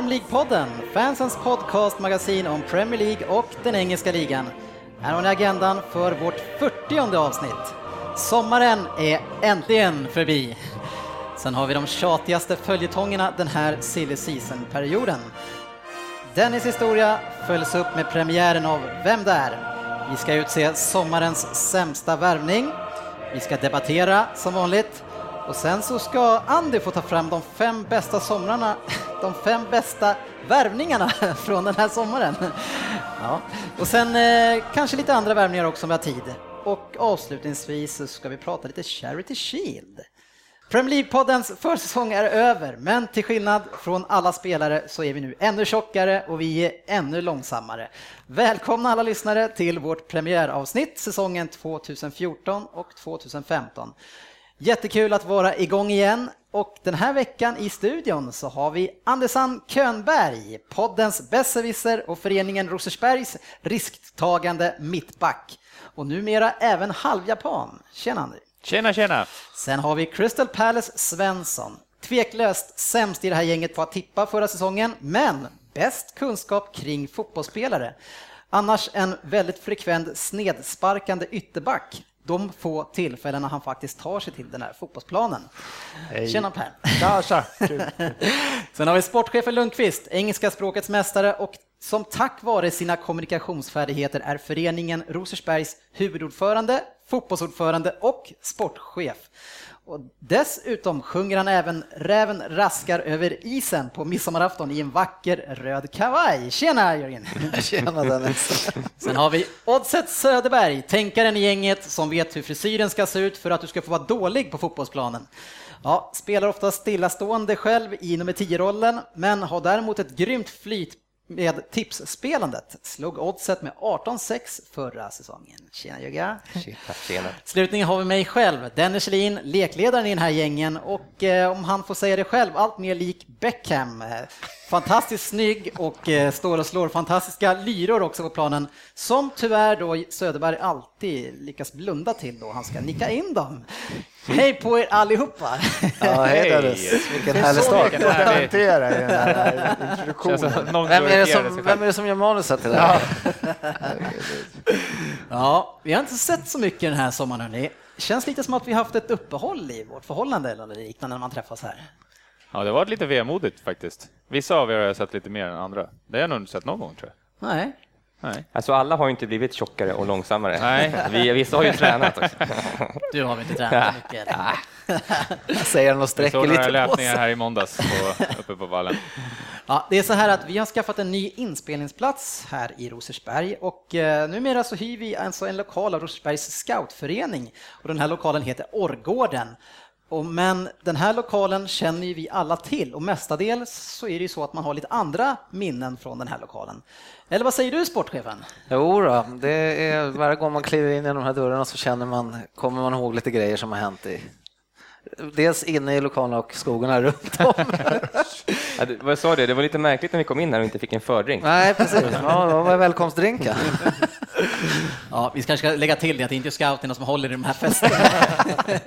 Premier League-podden, fansens podcast-magasin om Premier League och den engelska ligan. Här har ni agendan för vårt 40 avsnitt. Sommaren är äntligen förbi. Sen har vi de tjatigaste följetongerna den här silly season-perioden. Dennis historia följs upp med premiären av Vem där? Vi ska utse sommarens sämsta värvning. Vi ska debattera som vanligt och sen så ska Andy få ta fram de fem bästa somrarna, de fem bästa värvningarna från den här sommaren. Ja. Och sen eh, kanske lite andra värvningar också om vi har tid. Och avslutningsvis så ska vi prata lite Charity Shield. Premier League-poddens försäsong är över, men till skillnad från alla spelare så är vi nu ännu tjockare och vi är ännu långsammare. Välkomna alla lyssnare till vårt premiäravsnitt säsongen 2014 och 2015. Jättekul att vara igång igen och den här veckan i studion så har vi Andersson Könberg, poddens besserwisser och föreningen Rosersbergs risktagande mittback och numera även halvjapan. Tjena Andy! Tjena, tjena! Sen har vi Crystal Palace Svensson. Tveklöst sämst i det här gänget på att tippa förra säsongen, men bäst kunskap kring fotbollsspelare. Annars en väldigt frekvent snedsparkande ytterback de få tillfällena han faktiskt tar sig till den här fotbollsplanen. Hej. Tjena Per! Tja, tja. Sen har vi sportchefen Lundqvist, engelska språkets mästare och som tack vare sina kommunikationsfärdigheter är föreningen Rosersbergs huvudordförande, fotbollsordförande och sportchef. Och dessutom sjunger han även Räven raskar över isen på midsommarafton i en vacker röd kavaj. Tjena Jörgen! Tjena Dennis! Sen har vi Oddset Söderberg, tänkaren i gänget som vet hur frisyren ska se ut för att du ska få vara dålig på fotbollsplanen. Ja, spelar ofta stillastående själv i nummer 10-rollen, men har däremot ett grymt flyt med tipsspelandet. Slog oddset med 18-6 förra säsongen. Tjena Jugga! Tjena. Slutligen har vi mig själv, Dennis Kjellin, lekledaren i den här gängen och eh, om han får säga det själv, allt mer lik Beckham. Fantastiskt snygg och eh, står och slår fantastiska lyror också på planen som tyvärr då Söderberg alltid lyckas blunda till då han ska nicka in dem. Hej på er allihopa! Ja, hej Dennis! Vilken härlig start. Vilken härlig- i den här introduktionen. Vem är, det som, vem är det som gör manuset till det här? Ja, vi har inte sett så mycket den här sommaren hörni. Känns lite som att vi haft ett uppehåll i vårt förhållande eller liknande när man träffas här. Ja, det varit lite vemodigt faktiskt. Vissa av er har jag sett lite mer än andra. Det har jag nog inte sett någon gång tror jag. Nej, Nej. Alltså alla har ju inte blivit tjockare och långsammare. Nej. Vi, vissa har ju tränat också. du har vi inte tränat mycket. eller? Säger han och Jag sträcker såg några lite på löpningar sig. här i måndags på, uppe på vallen. Ja, det är så här att vi har skaffat en ny inspelningsplats här i Rosersberg och eh, numera så hyr vi alltså en lokal av Rosersbergs scoutförening och den här lokalen heter Orrgården. Och, men den här lokalen känner ju vi alla till och mestadels så är det ju så att man har lite andra minnen från den här lokalen. Eller vad säger du sportchefen? Jo då, det är varje gång man kliver in i de här dörrarna så känner man, kommer man ihåg lite grejer som har hänt i Dels inne i lokalen och skogarna runt om. Ja, du, vad sa du? Det var lite märkligt när vi kom in här och inte fick en fördrink. Nej, precis. Ja, vad var välkomstdrinken? Ja, vi kanske ska lägga till det att det inte är scouterna som håller i de här festerna.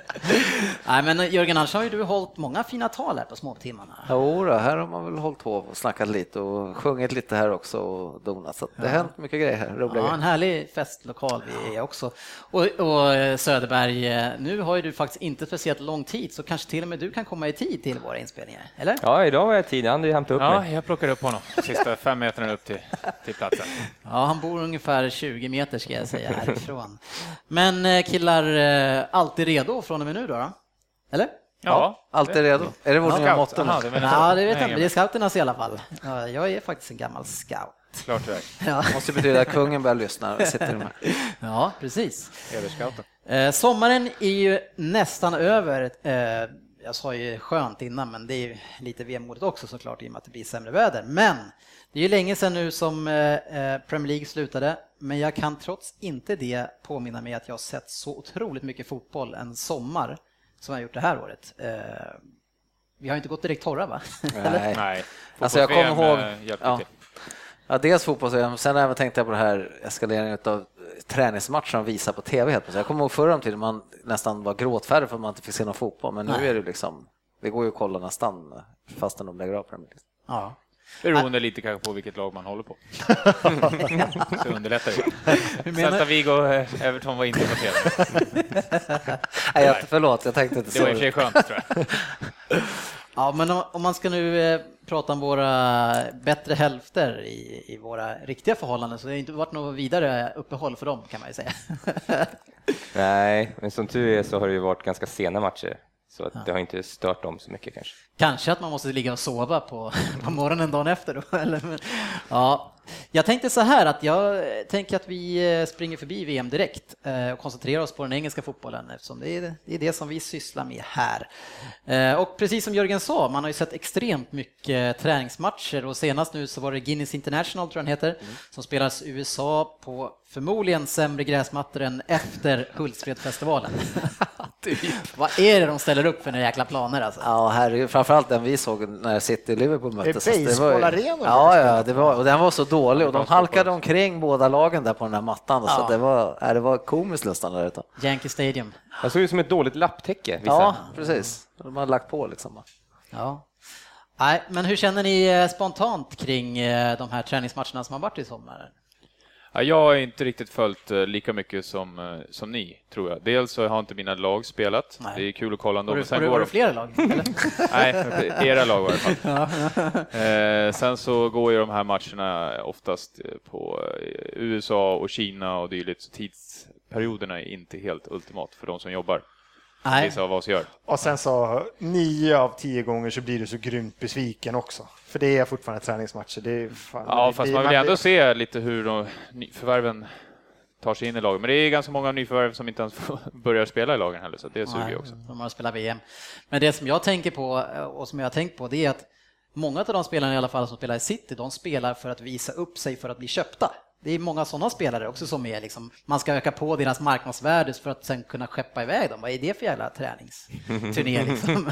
Nej, men Jörgen, annars har ju du hållit många fina tal här på småtimmarna. Jo då, här har man väl hållit på och snackat lite och sjungit lite här också och donat. Så det har hänt mycket grejer här, roliga Ja, en grejer. härlig festlokal vi är också. Och, och eh, Söderberg, eh, nu har ju du faktiskt inte speciellt tid, så kanske till och med du kan komma i tid till våra inspelningar, eller? Ja, idag var jag tid. Han hämtat upp Ja, mig. jag plockade upp honom. Sista fem meterna upp till, till platsen. Ja, han bor ungefär 20 meter ska jag säga härifrån. Men eh, killar, eh, alltid redo från och med nu då? då? Eller? Ja, Allt är redo. Är det vårt nya Scout. motto Ja, det vet jag inte, det är scouternas i alla fall. Ja, jag är faktiskt en gammal scout. Klart det är. Ja, Det måste betyda att kungen börjar lyssna. och Sitter här. ja precis. Eh, sommaren är ju nästan över. Eh, jag sa ju skönt innan, men det är ju lite vemodigt också såklart i och med att det blir sämre väder. Men det är ju länge sedan nu som eh, Premier League slutade, men jag kan trots inte det påminna mig att jag har sett så otroligt mycket fotboll en sommar som jag har gjort det här året. Vi har inte gått direkt torra va? Nej. Nej. Alltså jag kommer ihåg, Ja. Ja, dels fotbolls sen även tänkte jag på det här eskaleringen av träningsmatcher de visar på tv helt plötsligt. Jag kommer ihåg förr om tiden man nästan var gråtfärdig för att man inte fick se någon fotboll, men nu Nej. är det liksom, det går ju att kolla nästan fastän de lägger av Premier League. Ja. Beroende lite kanske på vilket lag man håller på. Så underlättar det. Celta Vigo och eh, Everton var inte på TV. Nej, jag, förlåt, jag tänkte inte Det var i och så. för sig skönt tror jag. Ja, men om, om man ska nu eh, prata om våra bättre hälfter i, i våra riktiga förhållanden så det har inte varit något vidare uppehåll för dem kan man ju säga. Nej, men som tur är så har det ju varit ganska sena matcher. Så att det har inte stört dem så mycket kanske. Kanske att man måste ligga och sova på, på morgonen dagen efter. Då, eller, men, ja. Jag tänkte så här att jag tänker att vi eh, springer förbi VM direkt eh, och koncentrerar oss på den engelska fotbollen eftersom det är det, som vi sysslar med här. Eh, Och precis som Jörgen sa, man har ju sett extremt mycket träningsmatcher och senast nu så var det Guinness International tror jag den heter, som spelas USA på förmodligen sämre gräsmattor än efter Hultsfredsfestivalen. Vad är det de ställer upp för några jäkla planer alltså? Ja, herregud, framförallt den vi såg när City-Liverpool möttes. Det Alltså, var ju- Ja, ja, det var, och den var så dålig och de halkade omkring båda lagen där på den här mattan. Så Ja. att det var, det var komiskt nästan där ute. Yankee Stadium. Det såg ut som ett dåligt lapptäcke. Vissa. Ja, precis. De har lagt på liksom. Ja. Nej, men hur känner ni eh, spontant kring eh, de här träningsmatcherna som har varit i sommar? Ja, jag har inte riktigt följt eh, lika mycket som, eh, som ni, tror jag. Dels så har inte mina lag spelat. Nej. Det är kul att kolla ändå. Har du, sen du, går har de- du flera lag? Nej, era lag i alla fall. Eh, sen så går ju de här matcherna oftast på USA och Kina och dylikt, så tidsperioderna är inte helt ultimat för de som jobbar. Nej. Vissa av oss gör. Och sen så nio av tio gånger så blir du så grymt besviken också. För det är fortfarande träningsmatcher. Det är fan, Ja, det fast blir- man vill blir- ändå se lite hur de nyförvärven tar sig in i laget. Men det är ganska många nyförvärv som inte ens börjar spela i lagen heller, så det suger ju också. De har spelat VM. Men det som jag tänker på eh, och som jag har tänkt på det är att många av de spelarna i alla fall som spelar i City, de spelar för att visa upp sig för att bli köpta. Det är många sådana spelare också som är liksom, man ska öka på deras marknadsvärde för att sen kunna skeppa iväg dem. Vad är det för jävla träningsturné liksom?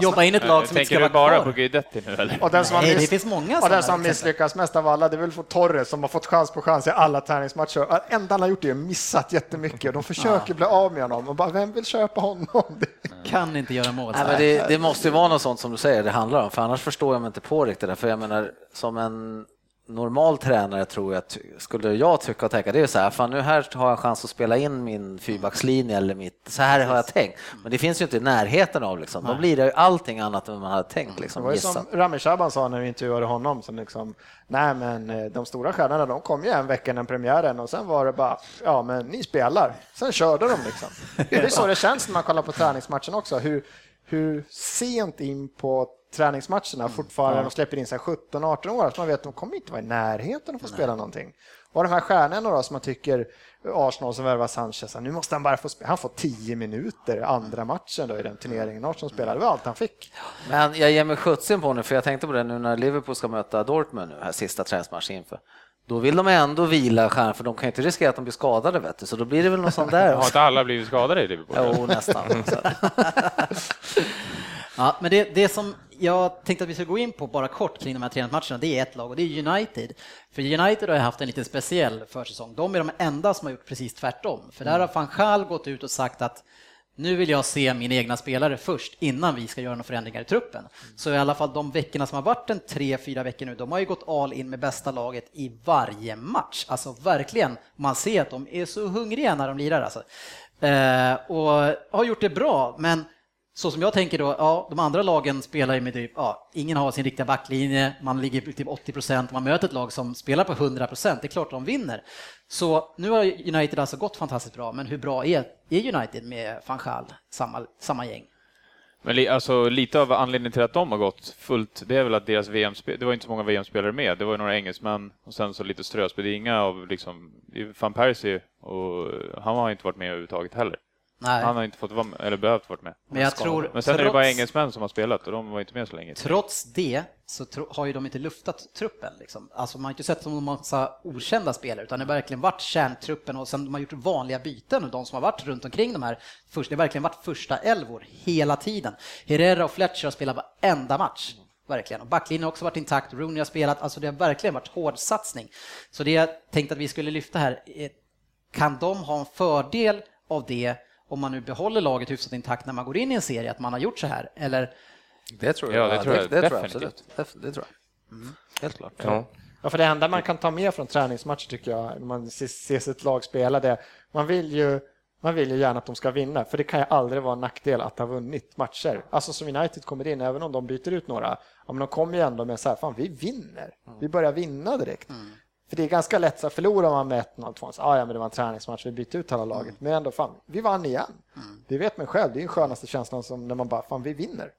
Jobba in ett lag som inte ska du vara bara kvar. på Guidetti nu eller? Och den som Nej, det finns många Och den som misslyckas mest av alla, det är väl för Torres som har fått chans på chans i alla träningsmatcher. Och Enda han har gjort är att missat jättemycket. De försöker bli av med honom och bara, vem vill köpa honom? Det- Kan inte göra mål. Nej, men det, det måste ju vara något sånt som du säger det handlar om, för annars förstår jag mig inte på riktigt. det. För jag menar, som en normal tränare tror jag, skulle jag tycka och tänka, det är så här, fan nu här har jag chans att spela in min fyrbackslinje eller mitt, så här har jag tänkt. Men det finns ju inte i närheten av liksom, då blir det ju allting annat än vad man hade tänkt Det liksom, var ju som Rami Shaban sa när vi intervjuade honom, som liksom, nej men eh, de stora stjärnorna de kom ju en vecka innan premiären och sen var det bara, ja men ni spelar. Sen körde de liksom. Det är så det känns när man kollar på träningsmatchen också, hur, hur sent in på träningsmatcherna fortfarande de släpper in sig 17-18 år, så man vet att de kommer inte vara i närheten att få spela någonting. Och de här stjärnorna då som man tycker Arsenal som värvar Sanchez, nu måste han bara få spela. Han får 10 minuter andra matchen då i den turneringen Arsenal spelade, det var allt han fick. Men jag ger mig skjutsen på nu, för jag tänkte på det nu när Liverpool ska möta Dortmund nu, här sista träningsmatchen inför. Då vill de ändå vila stjärnor, för de kan ju inte riskera att de blir skadade, vet du. så då blir det väl något sånt där. Har inte alla blivit skadade i Liverpool? Jo, nästan. Ja, men det, det som jag tänkte att vi ska gå in på bara kort kring de här träningsmatcherna, det är ett lag och det är United. För United har haft en lite speciell försäsong. De är de enda som har gjort precis tvärtom. För där har van Gaal gått ut och sagt att nu vill jag se mina egna spelare först innan vi ska göra några förändringar i truppen. Så i alla fall de veckorna som har varit en tre, fyra veckor nu, de har ju gått all in med bästa laget i varje match. Alltså verkligen, man ser att de är så hungriga när de lirar alltså. Eh, och har gjort det bra, men så som jag tänker då, ja, de andra lagen spelar ju med typ, ja, ingen har sin riktiga backlinje, man ligger på typ 80 procent, man möter ett lag som spelar på 100 procent, det är klart de vinner. Så nu har United alltså gått fantastiskt bra, men hur bra är, är United med van Gaal, samma, samma gäng? Men li, alltså, lite av anledningen till att de har gått fullt, det är väl att deras VM-spel, det var inte så många VM-spelare med, det var ju några engelsmän och sen så lite ströspel, det är inga av liksom, van Persie och han har inte varit med överhuvudtaget heller. Nej. Han har inte fått vara med, eller behövt vara med. Men jag tror, Men sen är det bara trots- engelsmän som har spelat och de var inte med så länge. Trots det så tro, har ju de inte luftat truppen. Liksom. Alltså man har inte sett som en massa okända spelare, utan det har verkligen varit kärntruppen och sen de har gjort vanliga byten och de som har varit runt omkring de här, först, det har verkligen varit första elvor hela tiden. Herrera och Fletcher har spelat varenda match. Verkligen. Och backlinjen har också varit intakt, Rooney har spelat, alltså det har verkligen varit hård satsning. Så det jag tänkte att vi skulle lyfta här, är, kan de ha en fördel av det om man nu behåller laget hyfsat intakt när man går in i en serie, att man har gjort så här? Eller Det tror Ja, jag. det tror jag det, det tror jag definitivt. absolut. Det, det tror jag. Helt klart. Ja. Ja, för det enda man kan ta med från träningsmatcher tycker jag, när man ser- sitt lag spela det, man vill ju man vill ju gärna att de ska vinna, för det kan ju aldrig vara en nackdel att ha vunnit matcher. Alltså som United kommer in, även om de byter ut några, ja, men de kommer ju ändå med så här, fan vi vinner, vi börjar vinna direkt. För det är ganska lätt, så förlorar man med 1-0, 2 så, ah, ja men det var en träningsmatch, vi bytte ut hela laget, men ändå fan, vi vann igen. Det vet man själv, det är den skönaste känslan som när man bara, fan vi vinner.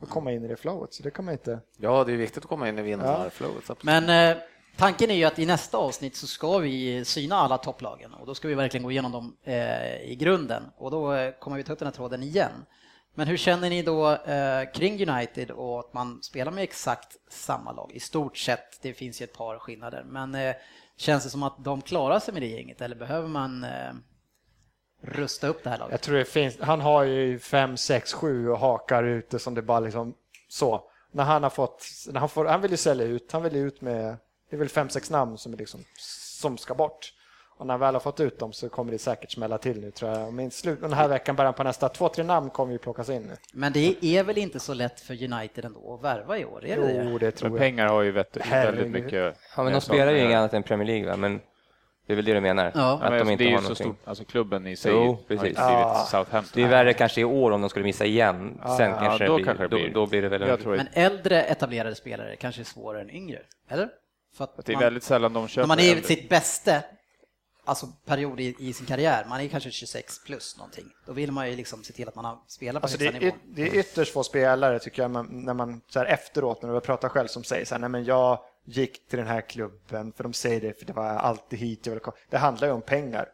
Och komma in i det flowet, så det kan man inte... Ja, det är viktigt att komma in i vinnarflowet. absolut. Men eh, tanken är ju att i nästa avsnitt så ska vi syna alla topplagen och då ska vi verkligen gå igenom dem eh, i grunden och då eh, kommer vi ta upp den här tråden igen. Men hur känner ni då eh, kring United och att man spelar med exakt samma lag? I stort sett, det finns ju ett par skillnader, men eh, känns det som att de klarar sig med det gänget eller behöver man eh, rusta upp det här laget? Jag tror det finns, han har ju fem, sex, sju och hakar ute som det bara liksom så. När han har fått, när han, får, han vill ju sälja ut, han vill ju ut med, det är väl fem, sex namn som är liksom, som ska bort. Och när han väl har fått ut dem så kommer det säkert smälla till nu tror jag. Men slut, den här veckan, början på nästa, två, tre namn kommer ju plockas in nu. Men det är väl inte så lätt för United ändå att värva i år? Är det det? Jo, det tror Men jag. pengar har ju vett- väldigt mycket. Ja, men de spelar ju inget annat än Premier League, va? men det är väl det du menar? Ja. Ja, Att men de alltså, inte det är har ju så någonting. stort, alltså klubben i sig Jo, har precis. blivit Ja. Southampton. Det är värre kanske i år om de skulle missa igen. Sen ja, kanske, då det blir, kanske det blir- Då, då blir det väl en... Jag tror Men äldre etablerade spelare kanske är svårare än yngre, eller? För att att det är man- väldigt sällan de köper När man är i äldre. sitt bästa alltså period i, i sin karriär, man är kanske 26 plus någonting, då vill man ju liksom se till att man har spelat på Alltså högsta nivån. det är ytterst få spelare tycker jag man, när man så här efteråt när du pratar själv som säger så här, nej men jag gick till den här klubben för de säger det för det var alltid hit jag ville komma. Det handlar ju om pengar.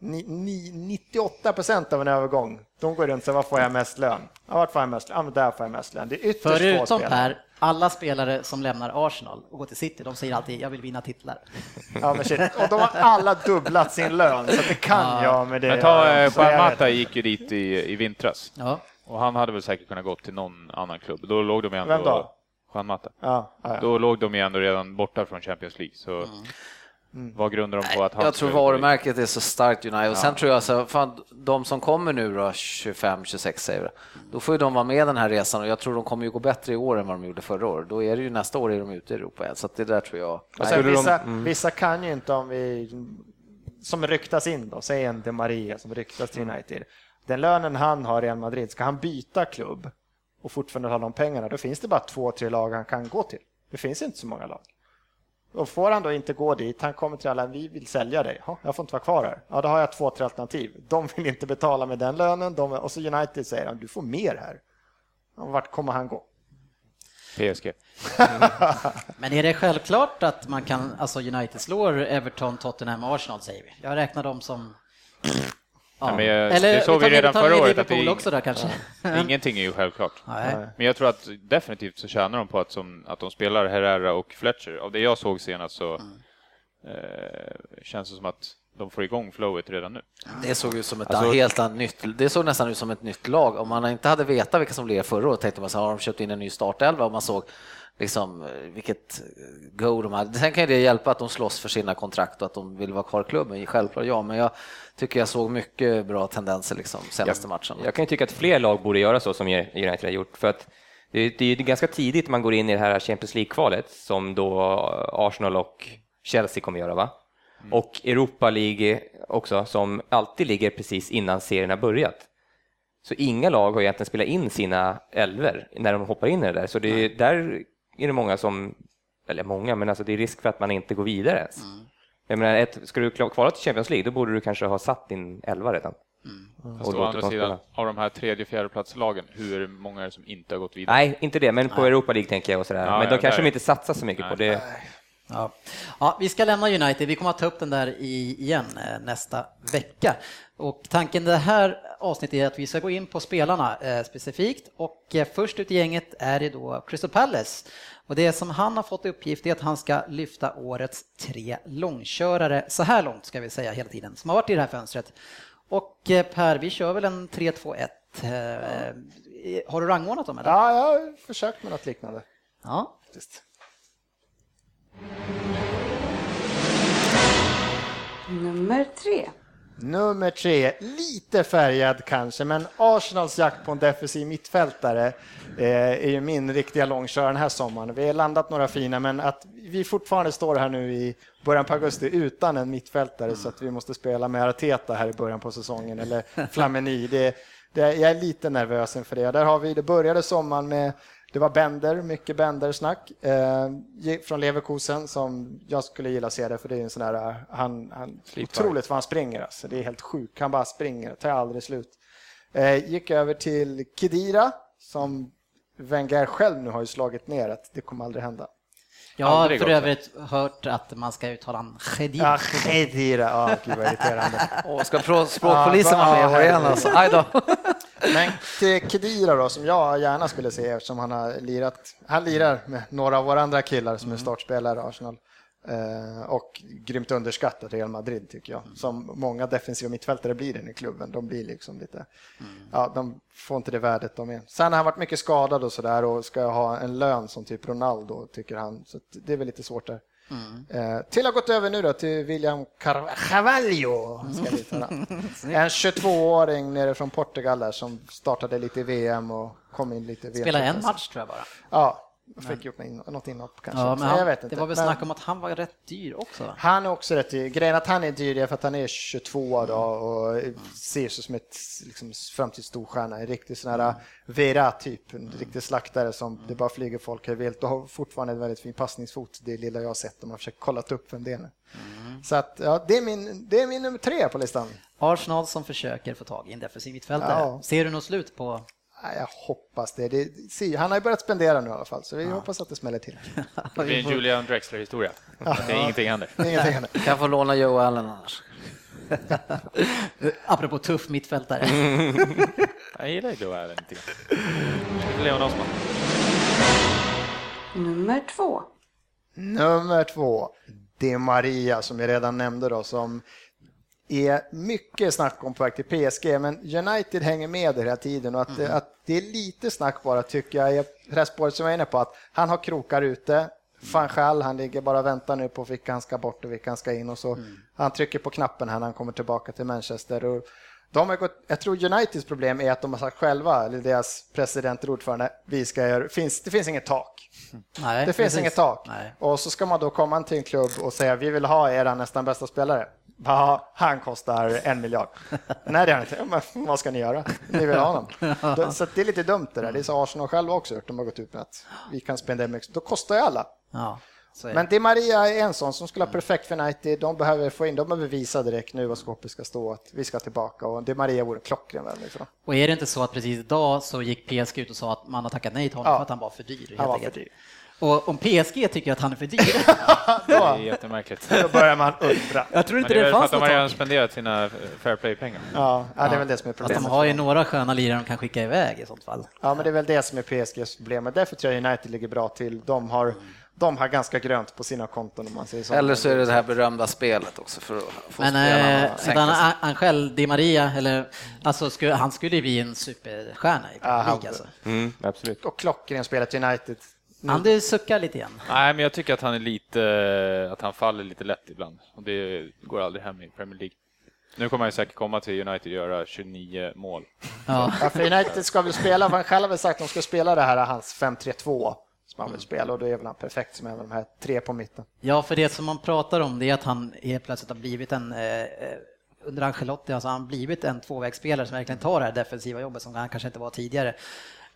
Ni, ni, 98 procent av en övergång, de går runt och säger vad får jag mest lön? Ja, vart får jag mest lön? Ja, men där får jag mest lön. Det är ytterst få Förutom spelare. Per, alla spelare som lämnar Arsenal och går till City, de säger alltid jag vill vinna titlar. Ja, men shit. Och de har alla dubblat sin lön, så det kan jag med det. Men ta eh, Så jag Juan vet. Mata gick ju dit i, i vintras Ja. och han hade väl säkert kunnat gå till någon annan klubb. Då låg de ju ändå... Vem då? Juan Mata. Ja, ja, ja. Då låg de ju ändå redan borta från Champions League. Så vad grundar de på att han Jag tror varumärket är så starkt United. Och sen tror jag så, fan, de som kommer nu då, 25-26 säger vi, då får ju de vara med den här resan och jag tror de kommer ju gå bättre i år än vad de gjorde förra året. Då är det ju nästa år är de ute i Europa igen. Så att det där tror jag. Och sen, Skulle de- vissa, vissa kan ju inte om vi som ryktas in då, säg en De Maria som ryktas till United. Den lönen han har i Real Madrid, ska han byta klubb och fortfarande ha de pengarna, då finns det bara två, tre lag han kan gå till. Det finns inte så många lag. Och får han då inte gå dit, han kommer till alla, vi vill sälja dig, ja, jag får inte vara kvar här. Ja, då har jag två, tre alternativ. De vill inte betala med den lönen, de, och så United säger du får mer här. Ja, vart kommer han gå? PSG. Men är det självklart att man kan, alltså United slår Everton, Tottenham och Arsenal säger vi. Jag räknar dem som... Ja. men jag- Eller det såg tar vi redan förra året att det- också där kanske. Ingenting är ju självklart. Nej. Men jag tror att definitivt så tjänar de på att, som, att de spelar Herrera och Fletcher. Av det jag såg senast så eh, känns det som att de får igång flowet redan nu. Det såg ut som ett Alltså- helt annat nytt, det såg nästan ut som ett nytt lag. Om man inte hade vetat vilka som blev förra året tänkte man så har de köpt in en ny startelva och man såg liksom eh, vilket go de hade. Sen kan ju det hjälpa att de slåss för sina kontrakt och att de vill vara kvar i klubben, självklart ja, men jag tycker jag såg mycket bra tendenser liksom senaste matchen. Jag kan ju tycka att fler lag borde göra så som United har gjort, för att det är, det är ganska tidigt man går in i det här Champions League-kvalet som då Arsenal och Chelsea kommer göra, va? Och Europa League också, som alltid ligger precis innan serien har börjat. Så inga lag har egentligen spelat in sina elver när de hoppar in i det där, så det är, där är det många som, eller många, men alltså det är risk för att man inte går vidare ens. Jag menar, ett, ska du kvala till Champions League, då borde du kanske ha satt din elva redan. Fast å andra sidan, av de här tredje, fjärdeplatslagen, hur många är det som inte har gått vidare? Nej, inte det, men på Europa League tänker jag och sådär. Ja, men ja, då kanske där. de inte satsar så mycket på Nej. det. Ja. ja, vi ska lämna United. Vi kommer att ta upp den där igen eh, nästa vecka. Och tanken det här avsnittet är att vi ska gå in på spelarna eh, specifikt och eh, först ut i gänget är det då Crystal Palace. Och det som han har fått uppgift är att han ska lyfta årets tre långkörare, så här långt ska vi säga hela tiden, som har varit i det här fönstret. Och eh, Per, vi kör väl en 3-2-1. Eh, har du rangordnat dem eller? Ja, jag har försökt med något liknande. Ja. Faktiskt. Nummer tre. Nummer tre, lite färgad kanske, men Arsenals jakt på en defensiv mittfältare eh, är ju min riktiga långkörare den här sommaren. Vi har landat några fina, men att vi fortfarande står här nu i början på augusti utan en mittfältare så att vi måste spela med Arteta här i början på säsongen eller Flamini. Det, det, jag är lite nervös inför det. Där har vi, det började sommaren med det var Bender, mycket Bender-snack eh, från Leverkusen som jag skulle gilla se det för det är en sån där, han, han otroligt vad han springer alltså. Det är helt sjukt, han bara springer, tar aldrig slut. Eh, gick över till Kedira som Wenger själv nu har ju slagit ner att det kommer aldrig hända. Jag har för övrigt hört att man ska uttala en Khedira. Ja, Kedira, ja gud vad irriterande. Åh, ska språkpolisen vara med år igen alltså? Aj då. Men Kedira då, som jag gärna skulle se eftersom han har lirat, han lirar med några av våra andra killar som är startspelare i Arsenal. Eh, och grymt underskattat Real Madrid tycker jag. Som många defensiva mittfältare blir den i klubben. De blir liksom lite, ja de får inte det värdet de är. Sen har han varit mycket skadad och sådär och ska ha en lön som typ Ronaldo tycker han. Så det är väl lite svårt där. Eh, till har gått över nu då till William Carvalho. En 22-åring nere från Portugal där som startade lite i VM och kom in lite i VM. Spela en match tror jag bara. Ja, fick gjort in- något inhopp kanske. Ja, men jag vet han, inte. det var väl snack om att han var rätt dyr också? Han är också rätt dyr. Grejen att han är dyr är för att han är 22 då och ser sig som ett liksom, framtidsstorstjärna. En riktig sån här Vera-typ, en riktig slaktare som det bara flyger folk här vilt och har fortfarande en väldigt fin passningsfot. Det lilla jag har sett om jag försökt kolla upp vem det är nu. Så att, ja, det är, min, det är min nummer tre på listan. Arsenal som försöker få tag i en defensiv mittfältare. Ja. Ser du något slut på... Ja, Jag hoppas det. det se, han har ju börjat spendera nu i alla fall, så vi hoppas att det smäller till. Det blir en Julian Drexler-historia. Det är ingenting händer. Ingenting händer. Kan få låna Joe Allen annars. Apropå tuff mittfältare. Jag gillar Joe Allen lite. Leon Osman. Nummer två. Nummer två, De Maria som jag redan nämnde då, som är mycket snack om på väg till PSG, men United hänger med hela tiden och att, att det är lite snack bara tycker jag, det här spåret som jag är inne på, att han har krokar ute, van Gaal, han ligger bara och väntar nu på vilka han ska bort och vilka han ska in och så han trycker på knappen här när han kommer tillbaka till Manchester. Och de har gått, jag tror Uniteds problem är att de har sagt själva, eller deras president och ordförande, vi ska göra, finns, det finns inget tak. Nej, Det finns precis. inget tak. Nej. Och så ska man då komma till en klubb och säga vi vill ha era nästan bästa spelare. Ja, han kostar en miljard. Nej, det har inte. Men vad ska ni göra? Ni vill ha honom. Så det är lite dumt det där. Det är så Arsenal själva också gjort. De har gått ut med att vi kan spendera mycket. Då kostar ju alla. Ja, Men det. Maria är en sån som skulle ha perfekt för United. De behöver få in, de behöver visa direkt nu vad skåpet ska stå, att vi ska tillbaka. Och Di Maria vore klockren värvning för dem. Och är det inte så att precis idag så gick PSG ut och sa att man har tackat nej till honom Ja. för att han var för dyr? helt Han var för dyr. Och om PSG tycker att han är för dyr, Det är jättemärkligt. Då börjar man undra. jag tror Men inte det det, fanns de något har redan spenderat sina fair play-pengar. Ja, ja, det är väl det som är Fast problemet. de har ju några sköna lirare de kan skicka iväg i sånt fall. Ja, men det är väl det som är PSGs problem. Därför tror jag United ligger bra till. De har, de har ganska grönt på sina konton om man säger så. Eller så är det det här berömda spelet också för att få Men spelarna eh, att sänka utan sig. An- Angel Di Maria, eller, alltså, skulle, han skulle ju bli en superstjärna i Premier han- League. Alltså. Mm, absolut. Och klockren spelat i United. Han du suckar lite igen. Nej, men jag tycker att han är lite, att han faller lite lätt ibland. Och det går aldrig hem i Premier League. Nu kommer han ju säkert komma till United och göra 29 mål. Ja. Ja, för United ska väl spela, han själv har sagt att de ska spela det här, hans 5-3-2 som han vill spela och då är väl han perfekt som en av de här tre på mitten. ja, för det som man pratar om det är att han helt plötsligt har blivit en eh, eh, under Ancelotti, alltså han har blivit en tvåvägsspelare som verkligen tar det här defensiva jobbet som han kanske inte var tidigare.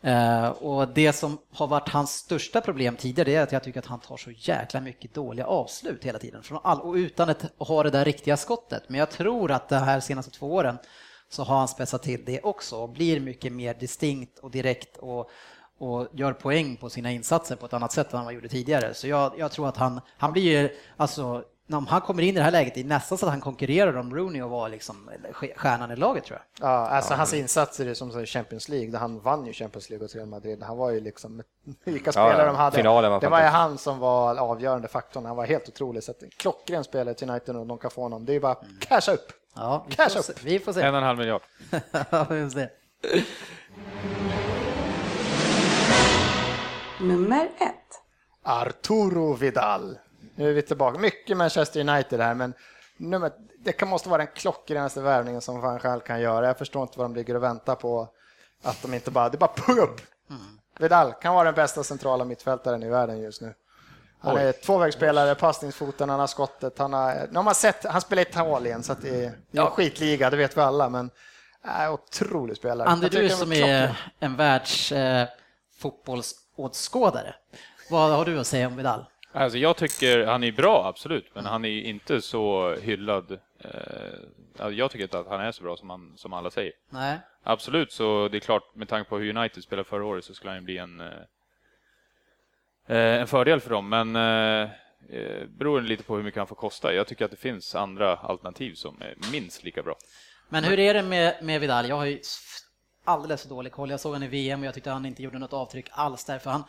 Eh, och det som har varit hans största problem tidigare det är att jag tycker att han tar så jäkla mycket dåliga avslut hela tiden. Från all, och utan att ha det där riktiga skottet. Men jag tror att de här senaste två åren så har han spetsat till det också och blir mycket mer distinkt och direkt och, och gör poäng på sina insatser på ett annat sätt än han gjorde tidigare. Så jag, jag tror att han, han blir alltså när han kommer in i det här läget, det är nästan så att han konkurrerar om Rooney och var liksom stjärnan i laget tror jag. Ja, alltså ja, hans insatser i som Champions League, där han vann ju Champions League hos Real Madrid. Han var ju liksom, vilka spelare ja, de hade. Finalen var det var ju han som var avgörande faktorn. Han var helt otrolig. Så att klockren spelare till United och de kan få honom. Det är bara mm. casha upp. Ja, vi, Cash får, se, vi får se. En och en halv miljard. ja, vi får se. Nummer ett. Arturo Vidal. Nu är vi tillbaka. Mycket Manchester United här, men nummer, det måste vara den klockrenaste värvningen som Van Gaal kan göra. Jag förstår inte vad de ligger och väntar på. Att de inte bara, det är bara pung upp. Mm. Vidal kan vara den bästa centrala mittfältaren i världen just nu. Han är tvåvägsspelare, passningsfoten, han har skottet. Han, har, nu har man sett, han spelar i Italien, så att det är, ja. skitliga, det vet vi alla. Men äh, otrolig spelare. Ander, du som är en världs eh, vad har du att säga om Vidal? Alltså jag tycker han är bra, absolut, men han är inte så hyllad. Eh, jag tycker inte att han är så bra som, han, som alla säger. Nej. Absolut, så det är klart, med tanke på hur United spelade förra året så skulle han bli en, eh, eh, en fördel för dem, men eh, beror lite på hur mycket han får kosta. Jag tycker att det finns andra alternativ som är minst lika bra. Men hur är det med, med Vidal? Jag har ju alldeles för dålig koll. Jag såg honom i VM och jag tyckte han inte gjorde något avtryck alls därför han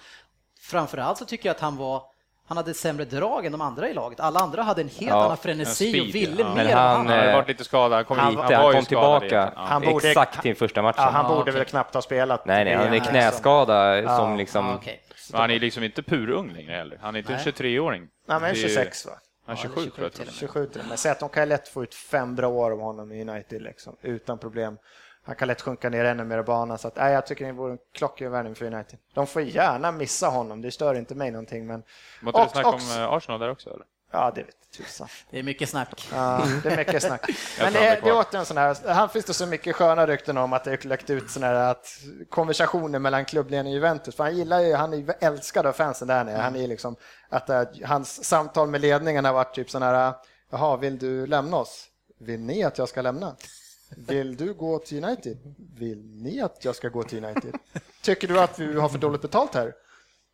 framförallt så tycker jag att han var han hade sämre drag än de andra i laget. Alla andra hade en helt ja, annan frenesi speed, och ville ja. mer. Men han, han hade varit lite skadad, han kom, han, han, han kom tillbaka han borde, exakt till första matchen. Ja, han borde väl knappt ha spelat. Nej, nej, han är knäskada som liksom... Okay. han är liksom inte purung längre heller. Han är inte nej. en 23-åring. Nej, men 26 va? Han är 27, ja, 27 tror jag. 27 till Men säg att de kan lätt få ut fem bra år av honom i United liksom, utan problem han kan lätt sjunka ner ännu mer i banan. Så att, nej, jag tycker det vore en klockren värvning för United. De får gärna missa honom, det stör inte mig någonting. Men... Var det snack om eh, Arsenal där också? Eller? Ja, det vet tusan. Det är mycket snack. Ja, det är mycket snack. Men det, det är åter en sån här, han finns det så mycket sköna rykten om att det är läckt ut sån här att konversationer mellan klubbledningen och Juventus, för han gillar ju, han är älskad av fansen där nere. Han är liksom, att äh, hans samtal med ledningen har varit typ sån här, jaha, vill du lämna oss? Vill ni att jag ska lämna? Vill du gå till United? Vill ni att jag ska gå till United? Tycker du att vi har för dåligt betalt här?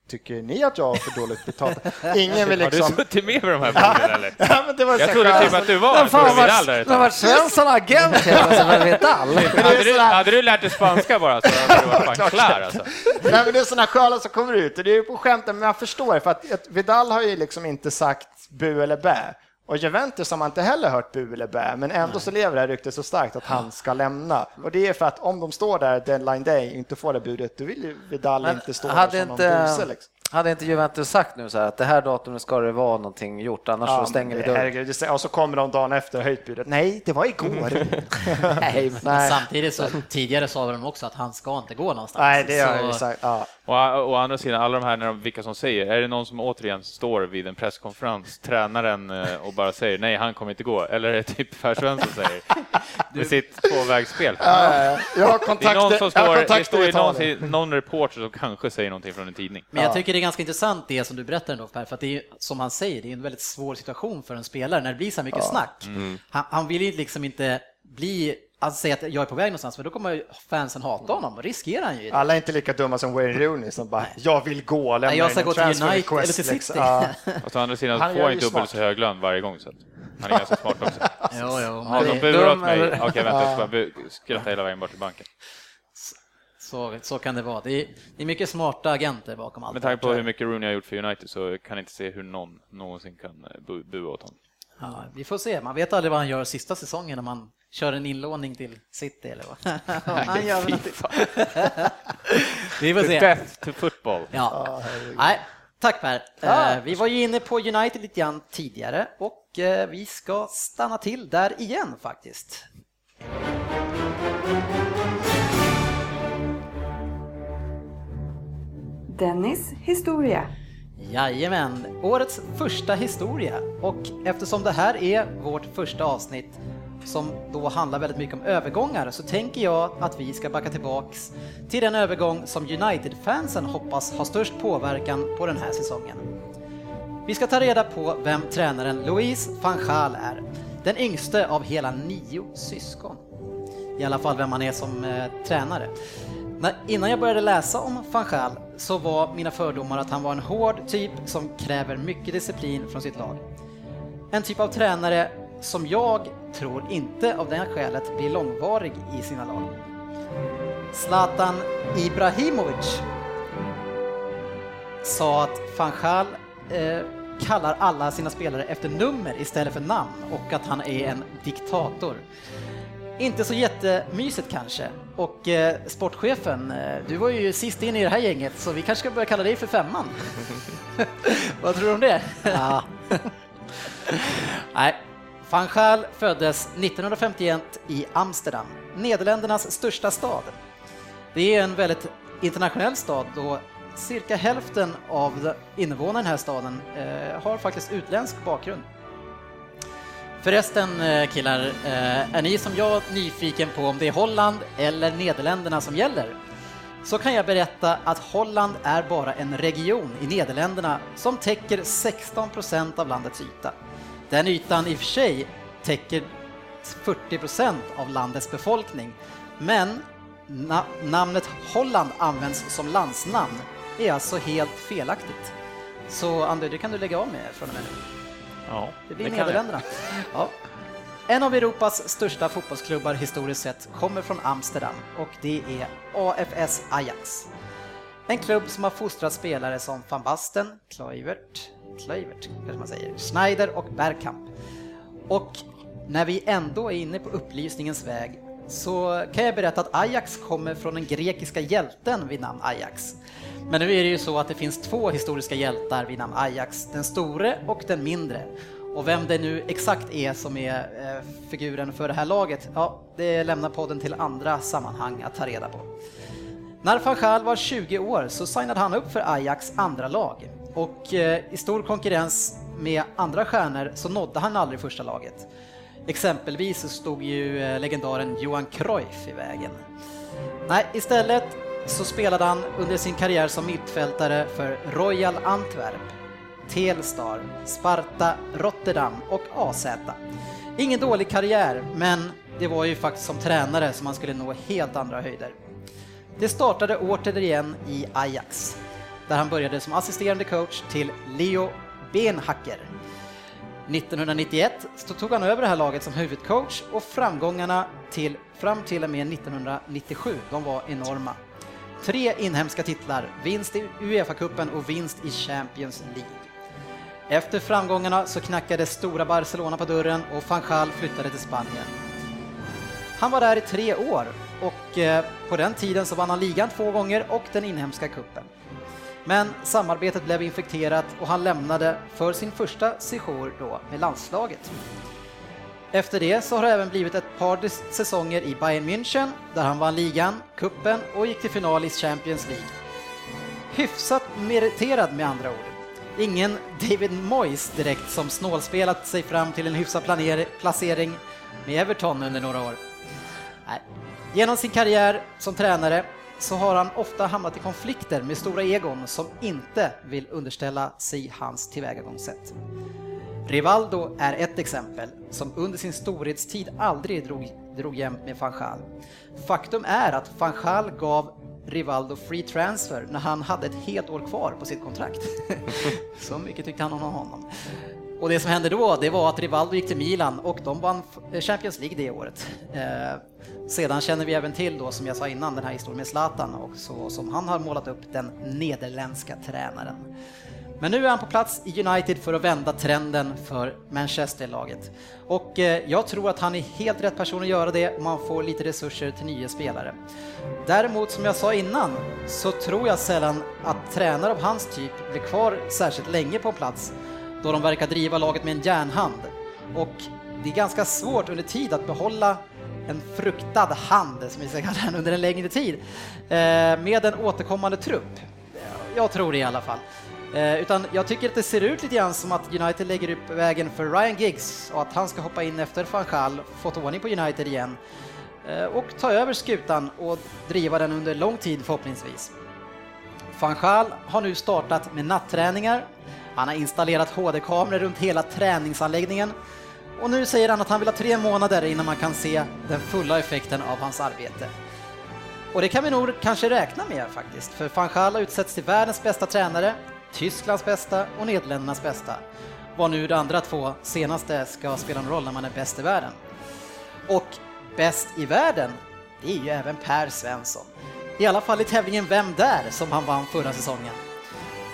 Tycker ni att jag har för dåligt betalt? Ingen vill liksom... Har du liksom- suttit med på de här borden eller? Ja, men det var jag trodde typ att du var fan, Vidal där Det var Svensson agent helt Vidal. Hade du, hade du lärt dig spanska bara så hade du varit fan klar alltså. Nej, men det är sådana sköna som kommer ut och det är ju på skämten, men jag förstår för att Vidal har ju liksom inte sagt bu eller bä. Och Juventus har man inte heller hört bu eller bä, men ändå Nej. så lever det här ryktet så starkt att han ska lämna. Och det är för att om de står där deadline day och inte får det budet, då vill ju Vidal men inte stå där som inte, någon buse. Liksom. Hade inte Juventus sagt nu så här att det här datumet ska det vara någonting gjort, annars ja, så stänger vi dörren. Och så kommer de dagen efter höjt budet. Nej, det var igår. Nej, men Nej. samtidigt så tidigare sa de också att han ska inte gå någonstans. Nej, det har jag sagt. Ja. Och å andra sidan, alla de här, när de, vilka som säger, är det någon som återigen står vid en presskonferens, tränaren, eh, och bara säger nej, han kommer inte gå, eller är det typ Per Svensson säger, med sitt tvåvägsspel? Ja, jag har kontakter, det är någon som står, det står någon, någon reporter som kanske säger någonting från en tidning. Men jag tycker det är ganska intressant det som du berättar ändå Per, för att det är som han säger, det är en väldigt svår situation för en spelare när det blir så mycket ja. snack. Mm. Han, han vill ju liksom inte bli Alltså säga att jag är på väg någonstans, men då kommer ju fansen hata honom och riskerar han ju. Alla är inte lika dumma som Wayne Rooney som bara, jag vill gå, lämna Nej, jag ska gå till United eller till City. Liksom. Ja. Och å andra sidan han får han inte dubbelt så hög lön varje gång, så han är ganska smart också. jo, jo, men ja, de burar åt mig. Okej, okay, vänta, jag ska skratta hela vägen bort till banken. Så, så kan det vara. Det är, det är mycket smarta agenter bakom allt. Med tanke på hur mycket Rooney har gjort för United så kan jag inte se hur någon någonsin kan eh, bua åt honom. Ja, vi får se. Man vet aldrig vad han gör sista säsongen när man kör en inlåning till City eller vad. han gör vi får se. Death to football. Ja. Nej, tack Per. Ja. Eh, vi var ju inne på United lite grann tidigare och eh, vi ska stanna till där igen faktiskt. Dennis historia. Jajamän, årets första historia. Och eftersom det här är vårt första avsnitt som då handlar väldigt mycket om övergångar så tänker jag att vi ska backa tillbaks till den övergång som United-fansen hoppas har störst påverkan på den här säsongen. Vi ska ta reda på vem tränaren Louise van Gaal är, den yngste av hela nio syskon. I alla fall vem han är som eh, tränare. När, innan jag började läsa om van Gaal så var mina fördomar att han var en hård typ som kräver mycket disciplin från sitt lag. En typ av tränare som jag tror inte av det skälet blir långvarig i sina lag. Zlatan Ibrahimovic sa att van Gaal eh, kallar alla sina spelare efter nummer istället för namn och att han är en diktator. Inte så jättemysigt kanske. Och eh, sportchefen, eh, du var ju sist in i det här gänget så vi kanske ska börja kalla dig för femman. Vad tror du om det? Ja. Nej, van Gaal föddes 1951 i Amsterdam, Nederländernas största stad. Det är en väldigt internationell stad då cirka hälften av invånarna i den här staden eh, har faktiskt utländsk bakgrund. Förresten eh, killar, eh, är ni som jag nyfiken på om det är Holland eller Nederländerna som gäller? Så kan jag berätta att Holland är bara en region i Nederländerna som täcker 16 procent av landets yta. Den ytan i och för sig täcker 40 procent av landets befolkning, men na namnet Holland används som landsnamn är alltså helt felaktigt. Så Ander, det kan du lägga av med från och med nu. Ja, Det blir det Nederländerna. Ja. En av Europas största fotbollsklubbar historiskt sett kommer från Amsterdam och det är AFS Ajax. En klubb som har fostrat spelare som van Basten, Kluivert, Kluivert kanske man säger, Schneider och Bergkamp. Och när vi ändå är inne på upplysningens väg så kan jag berätta att Ajax kommer från den grekiska hjälten vid namn Ajax. Men nu är det ju så att det finns två historiska hjältar vid namn Ajax, den store och den mindre. Och vem det nu exakt är som är eh, figuren för det här laget, ja, det lämnar podden till andra sammanhang att ta reda på. När van Gaal var 20 år så signade han upp för Ajax andra lag och eh, i stor konkurrens med andra stjärnor så nådde han aldrig första laget. Exempelvis så stod ju eh, legendaren Johan Cruyff i vägen. Nej, istället så spelade han under sin karriär som mittfältare för Royal Antwerp, Telstar, Sparta, Rotterdam och AZ. Ingen dålig karriär, men det var ju faktiskt som tränare som han skulle nå helt andra höjder. Det startade återigen i Ajax, där han började som assisterande coach till Leo Benhacker. 1991 så tog han över det här laget som huvudcoach och framgångarna till, fram till och med 1997, de var enorma. Tre inhemska titlar, vinst i Uefa-cupen och vinst i Champions League. Efter framgångarna så knackade stora Barcelona på dörren och van Gaal flyttade till Spanien. Han var där i tre år och eh, på den tiden så vann han ligan två gånger och den inhemska kuppen. Men samarbetet blev infekterat och han lämnade för sin första sejour då med landslaget. Efter det så har det även blivit ett par säsonger i Bayern München där han vann ligan, kuppen och gick till final i Champions League. Hyfsat meriterad med andra ord. Ingen David Moyes direkt som snålspelat sig fram till en hyfsad placering med Everton under några år. Nej. Genom sin karriär som tränare så har han ofta hamnat i konflikter med stora egon som inte vill underställa sig hans tillvägagångssätt. Rivaldo är ett exempel som under sin storhetstid aldrig drog, drog jämnt med van Gaal. Faktum är att van Gaal gav Rivaldo free transfer när han hade ett helt år kvar på sitt kontrakt. Så mycket tyckte han om honom. Och det som hände då, det var att Rivaldo gick till Milan och de vann Champions League det året. Eh, sedan känner vi även till då, som jag sa innan, den här historien med Zlatan och så, som han har målat upp den nederländska tränaren. Men nu är han på plats i United för att vända trenden för Manchester-laget. Och eh, jag tror att han är helt rätt person att göra det om man får lite resurser till nya spelare. Däremot, som jag sa innan, så tror jag sällan att tränare av hans typ blir kvar särskilt länge på plats då de verkar driva laget med en järnhand. Och det är ganska svårt under tid att behålla en fruktad hand, som vi ska kalla den, under en längre tid eh, med en återkommande trupp. Jag tror det i alla fall. Eh, utan jag tycker att det ser ut lite grann som att United lägger upp vägen för Ryan Giggs och att han ska hoppa in efter van Gaal, fått ordning på United igen eh, och ta över skutan och driva den under lång tid förhoppningsvis. Van Gaal har nu startat med natträningar. Han har installerat HD-kameror runt hela träningsanläggningen och nu säger han att han vill ha tre månader innan man kan se den fulla effekten av hans arbete. Och det kan vi nog kanske räkna med faktiskt, för van Gaal har utsetts till världens bästa tränare, Tysklands bästa och Nederländernas bästa. Vad nu de andra två senaste ska spela någon roll när man är bäst i världen. Och bäst i världen, det är ju även Per Svensson. I alla fall i tävlingen Vem där? som han vann förra säsongen.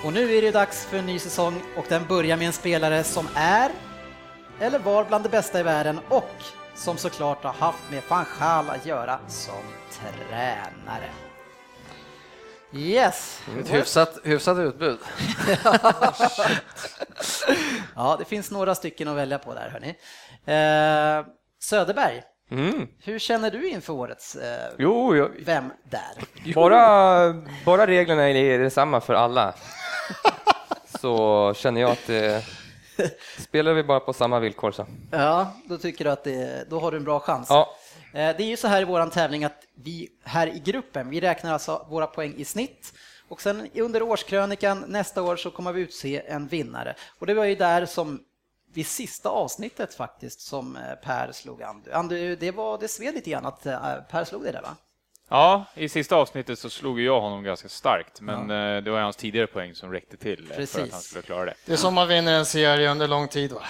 Och nu är det dags för en ny säsong och den börjar med en spelare som är eller var bland de bästa i världen och som såklart har haft med van Gaal att göra som tränare. Yes. Ett hyfsat, hyfsat utbud. Ja, det finns några stycken att välja på där hörni. Eh, Söderberg, Mm. hur känner du inför årets eh, Jo, jag, Vem där? bara, bara reglerna är detsamma för alla. Så känner jag att eh, spelar vi bara på samma villkor så. Ja, då tycker du att det, då har du en bra chans. Ja, Eh, Det är ju så här i våran tävling att vi här i gruppen, vi räknar alltså våra poäng i snitt och sen under årskrönikan nästa år så kommer vi utse en vinnare. Och det var ju där som vid sista avsnittet faktiskt som eh, Per slog Andy. Andy, det var det sved lite grann att eh, Per slog dig där va? Ja, i sista avsnittet så slog jag honom ganska starkt, men eh, det var hans tidigare poäng som räckte till eh, för Precis. att han skulle klara det. Det är som man vinner en serie under lång tid. Va?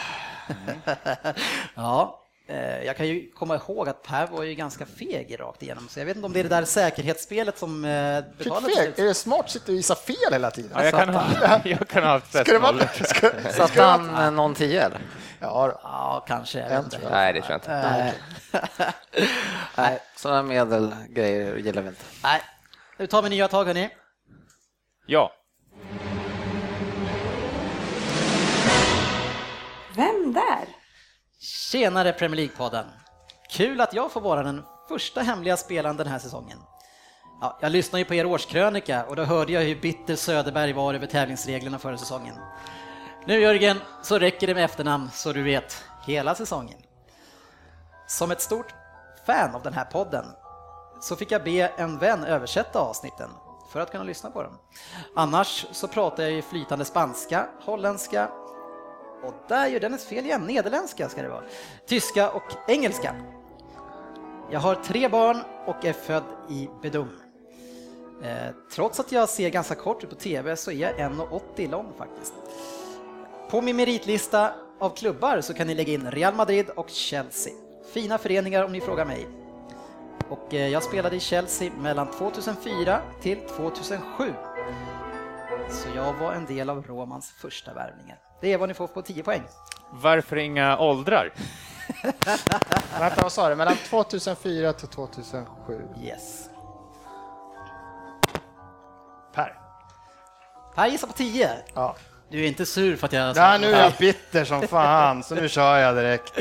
Ja, eh, jag kan ju komma ihåg att Per var ju ganska feg rakt igenom, så jag vet inte om det är det där säkerhetsspelet som betalade fel. till Är det smart att sitta och gissa fel hela tiden? Ja, jag, kan ha, jag kan ha haft. Ska, Satte han någon tio eller? Ja. Ja, kanske. Jag vet En inte. tror jag. nej det tror jag inte. Nej, sådana medelgrejer gillar vi inte. Nej, nu tar vi nya tag hörni. Ja, Vem där? Tjenare Premier League-podden! Kul att jag får vara den första hemliga spelaren den här säsongen. Ja, jag lyssnade ju på er årskrönika och då hörde jag hur bitter Söderberg var över tävlingsreglerna förra säsongen. Nu Jörgen, så räcker det med efternamn så du vet, hela säsongen. Som ett stort fan av den här podden så fick jag be en vän översätta avsnitten för att kunna lyssna på dem. Annars så pratar jag ju flytande spanska, holländska, och där gör Dennis fel igen, nederländska ska det vara. Tyska och engelska. Jag har tre barn och är född i Bedum. Eh, trots att jag ser ganska kort ut på TV så är jag 1,80 lång faktiskt. På min meritlista av klubbar så kan ni lägga in Real Madrid och Chelsea. Fina föreningar om ni frågar mig. Och eh, jag spelade i Chelsea mellan 2004 till 2007. Så jag var en del av Romans första värvningar. Det är vad ni får på 10 poäng. varför inga åldrar? Vänta, vad sa du? Mellan 2004 till 2007. Yes. Per. Per gissar på 10. Ja. Du är inte sur för att jag... ja, nu är jag bitter som fan, så nu kör jag direkt.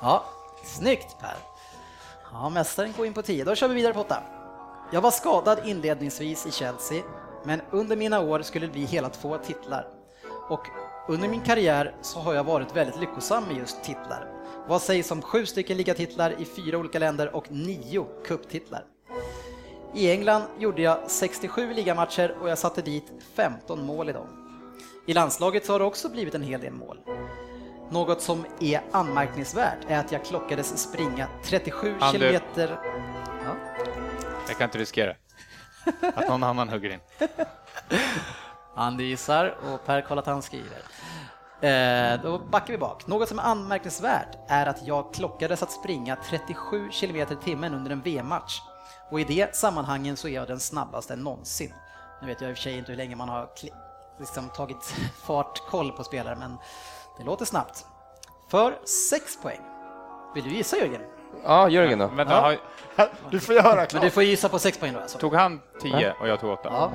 Ja, snyggt Per. Ja, mästaren går in på 10. Då kör vi vidare på 8. Jag var skadad inledningsvis i Chelsea, men under mina år skulle det bli hela två titlar. Och under min karriär så har jag varit väldigt lyckosam med just titlar. Vad sägs om sju stycken ligatitlar i fyra olika länder och nio cuptitlar? I England gjorde jag 67 ligamatcher och jag satte dit 15 mål i dem. I landslaget så har det också blivit en hel del mål. Något som är anmärkningsvärt är att jag klockades springa 37 Andy. kilometer... Ja. Jag kan inte riskera att någon annan hugger in. Andy gissar och Per kollar att han skriver. Eh, då backar vi bak. Något som är anmärkningsvärt är att jag klockades att springa 37 kilometer i timmen under en VM-match. Och i det sammanhangen så är jag den snabbaste någonsin. Nu vet jag i och för sig inte hur länge man har liksom tagit fartkoll på spelare, men det låter snabbt. För 6 poäng. Vill du gissa Jörgen? Ja, Jörgen då? Vänta, Ja. har- Du får göra Men klart. du får gissa på 6 poäng då alltså. tog han 10 och jag tog 8? Ja.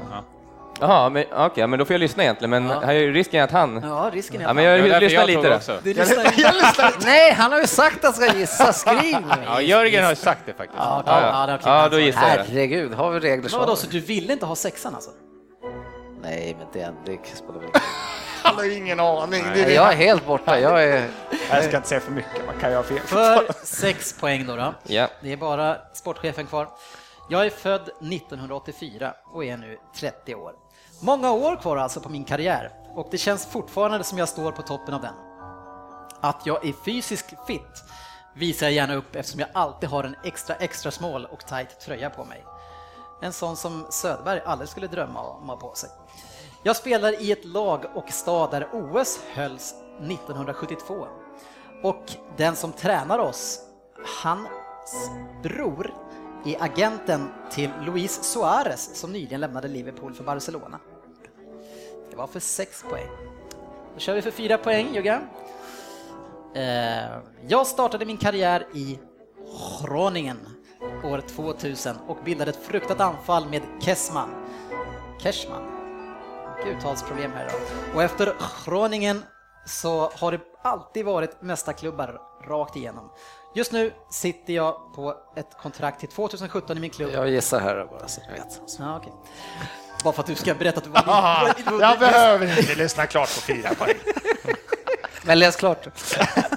Jaha, men okej, men då får jag lyssna egentligen, men Ja. här är ju risken att han... Ja, risken är Ja, att men Det var jag därför lyssnar jag lite då. du lyssnar Nej, han har ju sagt att han ska gissa. Skriv. Ja, Jörgen har sagt det faktiskt. Ja, okej. Ja, Ja, det är ja. ja, då gissar jag. Herregud, har vi regler Men vadå, så? så du ville inte ha sexan alltså? Nej, men det, det spelar väl Han har ingen aning. Det är. Jag är helt borta. Jag är... Jag ska inte säga för mycket, man kan ju ha fel. För 6 poäng då, då. Ja. Det är bara sportchefen kvar. Jag är född 1984 och är nu 30 år. Många år kvar alltså på min karriär och det känns fortfarande som jag står på toppen av den. Att jag är fysiskt fit visar jag gärna upp eftersom jag alltid har en extra extra smal och tight tröja på mig en sån som Söderberg aldrig skulle drömma om att ha på sig. Jag spelar i ett lag och stad där OS hölls 1972 och den som tränar oss, hans bror är agenten till Luis Suarez som nyligen lämnade Liverpool för Barcelona. Det var för sex poäng. Då kör vi för fyra poäng, Jugge. Eh, jag startade min karriär i Groningen år 2000 och bildade ett fruktat anfall med Kessman. Mycket uttalsproblem här idag. Och efter Groningen så har det alltid varit mästarklubbar rakt igenom. Just nu sitter jag på ett kontrakt till 2017 i min klubb. Jag gissar här bara så ni vet. Ja, okej. Bara för att du ska berätta att du var Ah, jag behöver inte lyssna klart på fyra poäng. Men läs klart.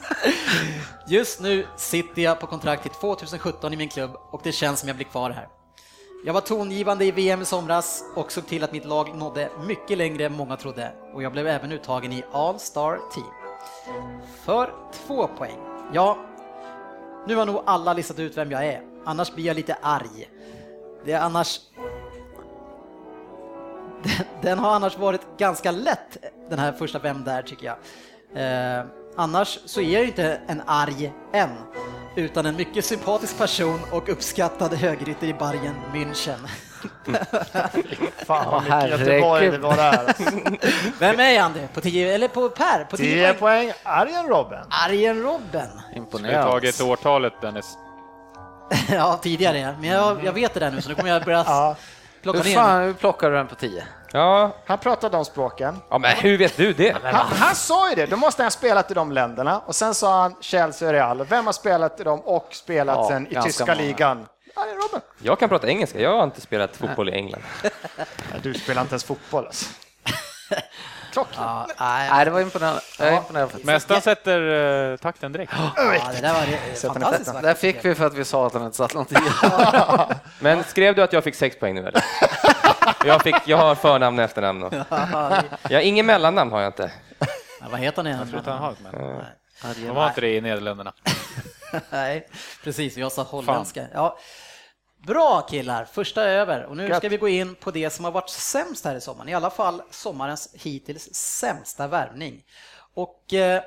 Just nu sitter jag på kontrakt till 2017 i min klubb och det känns som jag blir kvar här. Jag var tongivande i VM i somras och såg till att mitt lag nådde mycket längre än många trodde och jag blev även uttagen i All-Star Team. För två poäng. Ja, nu har nog alla listat ut vem jag är, annars blir jag lite arg. Det är annars... Den, den har annars varit ganska lätt, den här första Vem där tycker jag. Eh, Annars så är jag ju inte en arg än, utan en mycket sympatisk person och uppskattad högrytter i Bayern München. Fan vad mycket. Göteborg det var där. Alltså. Vem är han det? På 10 eller på Per? På 10 10 poäng? poäng, Arjen Robben. Arjen Robben. Vi har Imponerande. tagit årtalet Dennis. ja, tidigare, men jag, jag vet det där nu så nu kommer jag börja Ja, plocka Hur fan hur plockar du den på 10? Ja, han pratade om språken. ja, men hur vet du det? Han, han sa ju det, då måste han ha spelat i de länderna. Och sen sa han Chelsea och Real. Vem har spelat i dem och spelat Ja, sen i tyska många. ligan? Arjen Robben. Jag kan prata engelska, jag har inte spelat fotboll i England. Du spelar inte ens fotboll alltså. Tråkigt. Ja, nej, det var imponerande. Jag är imponerad. Mästaren sätter uh, takten direkt. ja, det där var det, fantastiskt Det vackert. där fick vi för att vi sa att han inte satt någonting. Men skrev du att jag fick sex poäng nu eller? Jag, fick, jag har förnamn och efternamn. Och. Jag ingen mellannamn har jag inte. Ja, vad heter han Jag tror inte han egentligen? har ett men. De har inte det i Nederländerna. Nej, precis, jag sa holländska. Ja. Bra killar, första är över och nu Gött. ska vi gå in på det som har varit sämst här i sommaren, i alla fall sommarens hittills sämsta värvning. Och eh,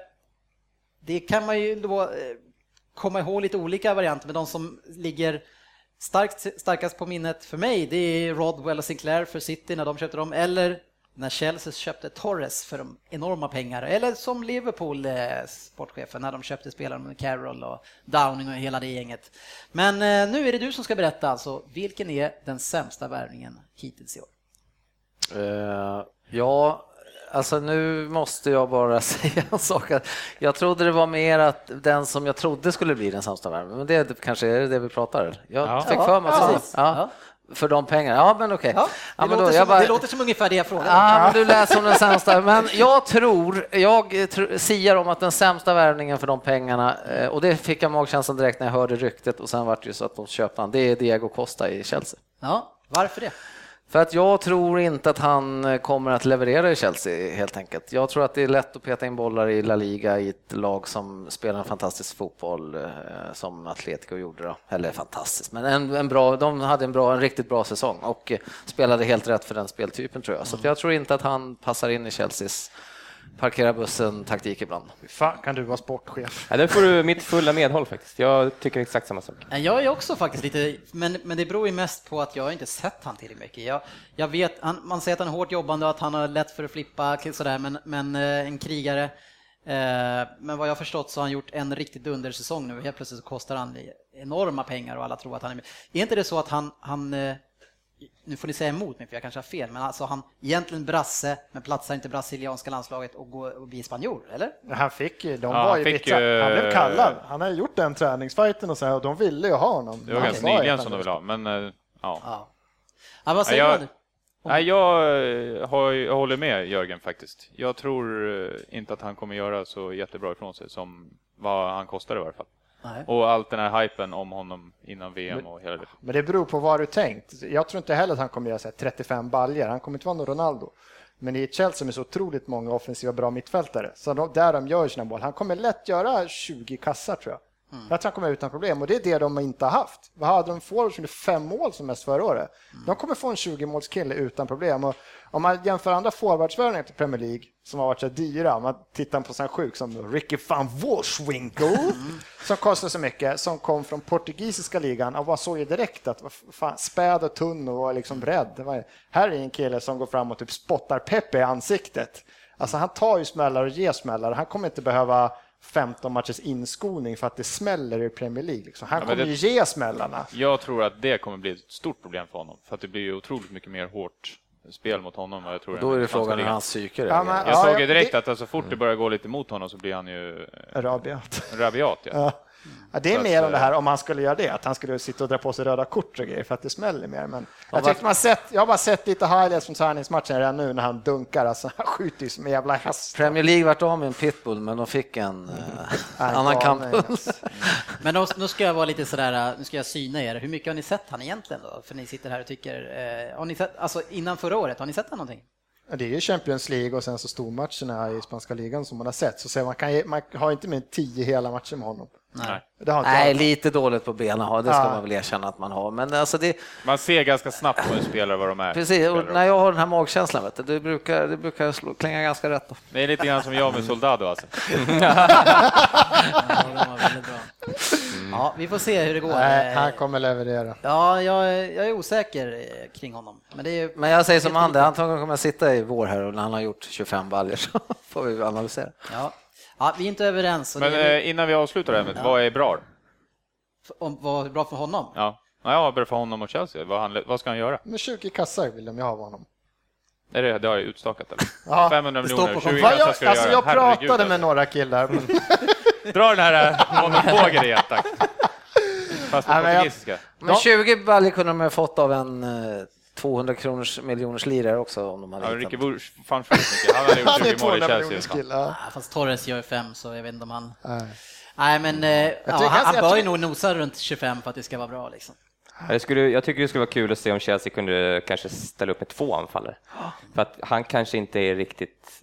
det kan man ju då eh, komma ihåg lite olika varianter, men de som ligger starkt, starkast på minnet för mig, det är Rodwell och Sinclair för City när de köpte dem, eller när Chelsea köpte Torres för de enorma pengar, eller som Liverpool, eh, sportchefen, när de köpte spelare med Carroll och Downing och hela det gänget. Men eh, nu är det du som ska berätta alltså, vilken är den sämsta värvningen hittills i år? Eh, ja, alltså nu måste jag bara säga en sak. Jag trodde det var mer att den som jag trodde skulle bli den sämsta värmen, men det kanske är det vi pratar. Jag Ja. fick för mig att Ja, precis. Ja. För de pengarna. Ja, men okej. Ja, det, Ja, men låter, då, som, jag bara- det låter som ungefär det jag frågade. Ja, men du läser om den sämsta. Men jag tror, jag tr- siar om att den sämsta värvningen för de pengarna, eh, och det fick jag magkänslan direkt när jag hörde ryktet och sen vart det ju så att de köpte han, det är Diego Costa i Chelsea. Ja, varför det? För att jag tror inte att han eh, kommer att leverera i Chelsea helt enkelt. Jag tror att det är lätt att peta in bollar i La Liga i ett lag som spelar en fantastisk fotboll eh, som Atletico gjorde då. Eller fantastiskt, men en, en bra, de hade en, bra, en riktigt bra säsong och eh, spelade helt rätt för den speltypen tror jag. Så att jag tror inte att han passar in i Chelseas parkera bussen-taktik ibland. Fan kan du vara sportchef? Ja, där får du mitt fulla medhåll faktiskt. Jag tycker exakt samma sak. Jag är också faktiskt lite, men, men det beror ju mest på att jag inte sett han tillräckligt mycket. Jag, jag vet, han, man säger att han är hårt jobbande och att han har lätt för att flippa sådär, men, men eh, en krigare. Eh, Men vad jag har förstått så har han gjort en riktigt dundersäsong nu. Helt plötsligt så kostar han enorma pengar och alla tror att han är med. Är inte det så att han, han eh, nu får ni säga emot mig för jag kanske har fel, men alltså han egentligen brasse, men platsar inte brasilianska landslaget och, går, och blir spanjor, eller? Han fick ju, de Ja, var han ju fick ju- Han blev kallad. Han har gjort den träningsfighten och så här, och de ville ju ha honom. Det var ganska var nyligen som de ville ha, men eh, ja. Ja. ja vad säger Ja, jag- du? Nej, jag, eh, har, jag håller med Jörgen faktiskt. Jag tror eh, inte att han kommer göra så jättebra ifrån sig som vad han kostar i varje fall. Nej. Och allt den här hypen om honom innan VM och hela det. Men det beror på vad du tänkt. Jag tror inte heller att han kommer göra så här 35 baljer. Han kommer inte vara någon Ronaldo. Men i ett Chelsea med så otroligt många offensiva bra mittfältare, så de, där de gör sina mål, han kommer lätt göra 20 kassar tror jag. Jag tror han kommer utan problem och det är det de inte har haft. Vad hade de forwards som fem mål som mest förra året? De kommer få en 20-målskille utan problem. Och om man jämför andra forwardsvärvningar till Premier League som har varit så dyra, om man tittar på sån sjuk som Ricky van Wolfswinkel som kostar så mycket, som kom från portugisiska ligan och man såg ju direkt att fan, späd och tunn och var liksom rädd. Det var, här är en kille som går fram och typ spottar Pepe i ansiktet. Alltså han tar ju smällar och ger smällar. Han kommer inte behöva 15 matchers inskolning för att det smäller i Premier League. Liksom. Han Ja, kommer det- ju ge smällarna. Jag tror att det kommer bli ett stort problem för honom, för att det blir ju otroligt mycket mer hårt spel mot honom. Jag tror Då är det frågan hur hans psyke Ja, men- Jag Ja, såg ju direkt det- att alltså, fort det börjar gå lite mot honom så blir han ju eh, Rabiat. rabiat. Ja. Ja. Det är mer om det eh, här om han skulle göra det, att han skulle sitta och dra på sig röda kort och grejer för att det smäller mer. Men jag, tyckte man sett, jag har bara sett lite highlights från träningsmatchen redan nu när han dunkar. Alltså, han skjuter ju som en jävla häst. Premier League vart av med en pitbull, men de fick en eh, Nej, annan galning, kamppuls. Men då, nu ska jag vara lite sådär, nu ska jag syna er. Hur mycket har ni sett han egentligen då? För ni sitter här och tycker, eh, har ni sett, alltså innan förra året, har ni sett han någonting? Det är ju Champions League och sen så stormatcherna i spanska ligan som man har sett. Så man, kan, man har inte mer än tio hela matcher med honom. Nej. Det har inte Nej, lite dåligt på benen har det ska Ja. man väl erkänna att man har. Men alltså det, Man ser ganska snabbt på en spelare vad de är. precis, och när jag har den här magkänslan, vet du, det brukar, det brukar slå, klänga ganska rätt. Då. Det är lite grann som jag med Soldado alltså. Ja. Ja, vi får se hur det går. Nej, han kommer leverera. Ja, jag, är- jag är osäker eh, kring honom. Men, det är, Men jag säger som Ander, antagligen kommer jag sitta i vår här och när han har gjort 25 baljor så får vi analysera. ja. Ja, vi är inte överens. Men det är, eh, innan vi avslutar ämnet, vad är bra? om vad är bra för honom? Ja, ja bra för honom och Chelsea. Vad, han, vad ska han göra? Men 20 kassar vill de ju ha av honom. Är det, det har jag utstakat eller? Ja. 500 Det står miljoner, på 20 Vad kassar jag, ska jag alltså göra. jag Herregud, pratade med alltså. några killar. Dra den här eh, monopågen igen tack. Fast på Nej, men jag- portugisiska. Men Ja. 20 baljor kunde de ha fått av en eh, 200 kronors miljoners lirare också om de hade Ja, Ricky. Bush fann för mycket. Han hade gjort 20 mål i 200 Chelsea. kille. Ja. Ja, fast Torres gör fem, så jag vet inte om han... Nej. Nej, men eh, ja, han, han jag bör ju nog nosa runt 25 för att det ska vara bra. Liksom. Jag, skulle, jag tycker det skulle vara kul att se om Chelsea kunde kanske ställa upp med två anfallare. För att han kanske inte är riktigt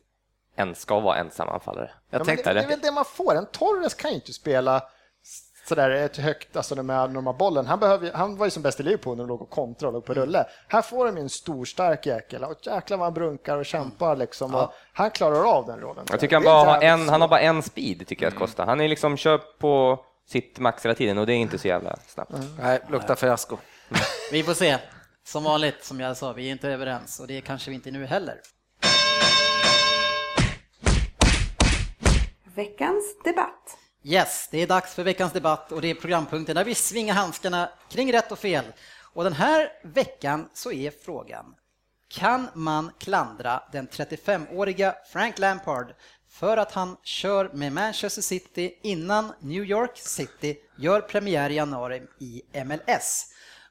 en ska vara ensam anfallare. Ja, Jag men tänkte, det, det är väl det man får. En Torres kan ju inte spela sådär ett högt, alltså med när de har bollen. Han, behöver, han var ju som bäst i Liverpool när de låg och kontra och låg på rulle. Här får de ju en stor stark jäkel och jäklar vad han brunkar och kämpar liksom. Och han klarar av den rollen. Jag tycker han, är bara har en, han har bara en speed, tycker jag att Costa. Han är liksom kör på sitt max hela tiden och det är inte så jävla snabbt. Nej, luktar fiasko. Vi får se. Som vanligt, som jag sa, vi är inte överens och det kanske vi inte är nu heller. Veckans debatt. Yes, det är dags för veckans debatt och det är programpunkten där vi svingar handskarna kring rätt och fel. Och den här veckan så är frågan, kan man klandra den 35-åriga Frank Lampard för att han kör med Manchester City innan New York City gör premiär i januari i MLS?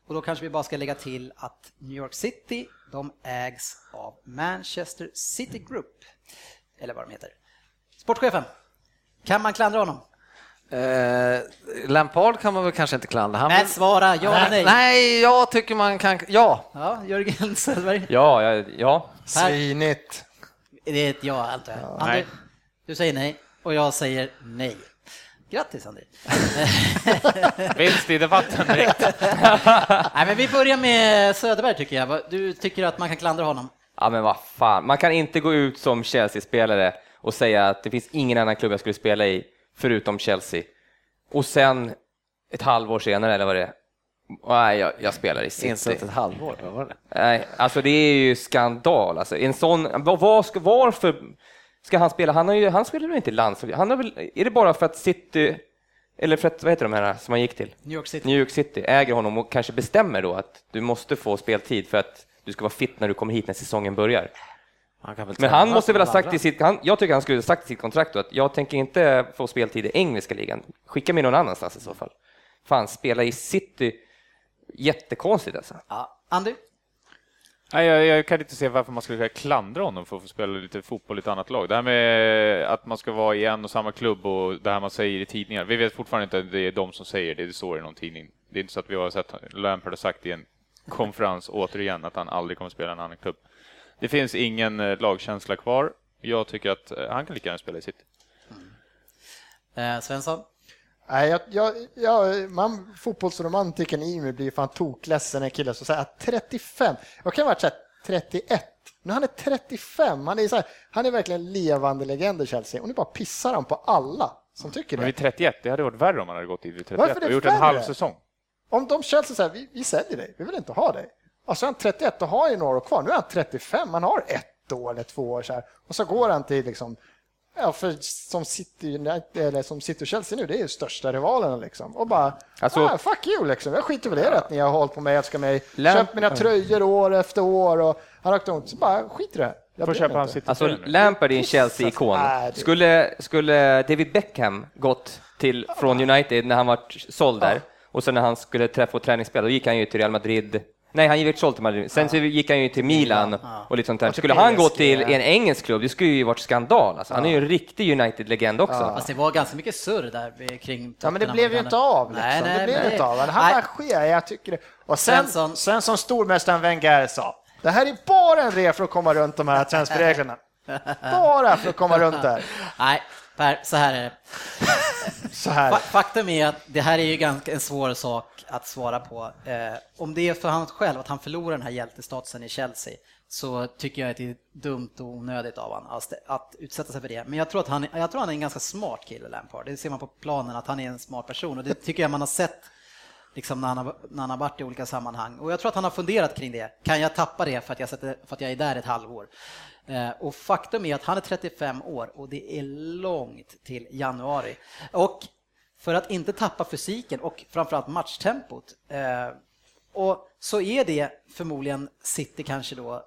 Och då kanske vi bara ska lägga till att New York City, de ägs av Manchester City Group, eller vad de heter. Sportchefen, kan man klandra honom? Eh, Lampard kan man väl kanske inte klandra. Han Men svara ja eller nej. Nej, jag tycker man kan... Ja, Ja, Jörgen Söderberg. Ja, ja, ja. Svinigt. Det är ett ja antar jag. André, nej. du säger nej och jag säger nej. Grattis André. Vinst i debatten direkt. nej, men vi börjar med Söderberg tycker jag. Du tycker att man kan klandra honom? Ja, men vad fan. Man kan inte gå ut som Chelsea-spelare och säga att det finns ingen annan klubb jag skulle spela i förutom Chelsea. Och sen ett halvår senare, eller vad det är, nej, jag, jag spelar i City. ett halvår. Vad var det? Nej, alltså det är ju skandal. Alltså, en sån, vad, vad ska, varför ska han spela? Han, har ju, han spelar ju inte i landslag. Han har väl, är det bara för att City, eller för att, vad heter de här som han gick till? New York City. New York City äger honom och kanske bestämmer då att du måste få speltid för att du ska vara fit när du kommer hit när säsongen börjar. Han kan väl Men han måste väl ha sagt i sitt, han, jag tycker han skulle ha sagt i sitt kontrakt då att jag tänker inte få speltid i engelska ligan. Skicka mig någon annanstans i så fall. Fan, spela i City, jättekonstigt alltså. Ja. Andy? Nej, jag, jag kan inte se varför man skulle klandra honom för att få spela lite fotboll i ett annat lag. Det här med att man ska vara i en och samma klubb och det här man säger i tidningar. Vi vet fortfarande inte att det är de som säger det, det står i någon tidning. Det är inte så att vi har sett Lampard har sagt i en konferens återigen att han aldrig kommer spela i en annan klubb. Det finns ingen eh, lagkänsla kvar. Jag tycker att eh, han kan lika gärna spela i City. Eh, Svensson? Nej, jag, jag, jag, man, fotbollsromantiken i mig blir fan tokledsen när kille som säger att 35, jag kan ha varit så här, 31, nu han är 35, han är, så här, han är verkligen levande legend i Chelsea och nu bara pissar han på alla som tycker Men det. vid 31, det hade varit värre om man hade gått dit vid 31 Varför är det och gjort en halv säsong. Om de Chelsea säger vi, vi säljer dig, vi vill inte ha dig. Och så är han 31, då har han ju några år kvar. Nu är han 35, han har ett år eller två år så här. Och så går han till liksom, ja, för som City, eller som City och Chelsea nu, det är ju största rivalerna liksom. Och bara, Alltså- ah, fuck you liksom, jag skiter väl i det att ni har hållit på mig, älskar mig, köpt mina tröjor år efter år och han har åkt runt, så bara skit i det. Jag Får köpa inte. Alltså. Lampard är en Chelsea-ikon. Skulle, skulle David Beckham gått till, från United när han var såld där och sen när han skulle träffa och träningsspel, då gick han ju till Real Madrid. Nej, han gick till Madrid. Sen så gick han ju till Milan och lite sånt där. Skulle han gå till en engelsk klubb, det skulle ju varit skandal. Alltså, Han är ju en riktig United-legend också. Fast det var ganska mycket surr där kring Ja, men det blev ju inte av. Liksom. Nej, nej, det blev nej. inte av. Han bara sker, jag tycker det. Och sen, Svensson. sen som stormästaren Wenger sa, det här är bara en re för att komma runt de här transferreglerna. Bara för att komma runt där. Nej, Per, så här är det. Så här. Fa- Faktum är att det här är ju ganska en svår sak att svara på. Eh, om det är för han själv att han förlorar den här hjältestatusen i Chelsea så tycker jag att det är dumt och onödigt av honom att, att utsätta sig för det. Men jag tror att han, jag tror han är en ganska smart kille, Lampard. Det ser man på planen att han är en smart person och det tycker jag man har sett liksom när, han har, när han har varit i olika sammanhang. Och jag tror att han har funderat kring det. Kan jag tappa det för att jag, sätter, för att jag är där ett halvår? Eh, och faktum är att han är 35 år och det är långt till januari. Och för att inte tappa fysiken och framförallt matchtempot eh, och så är det förmodligen City kanske då,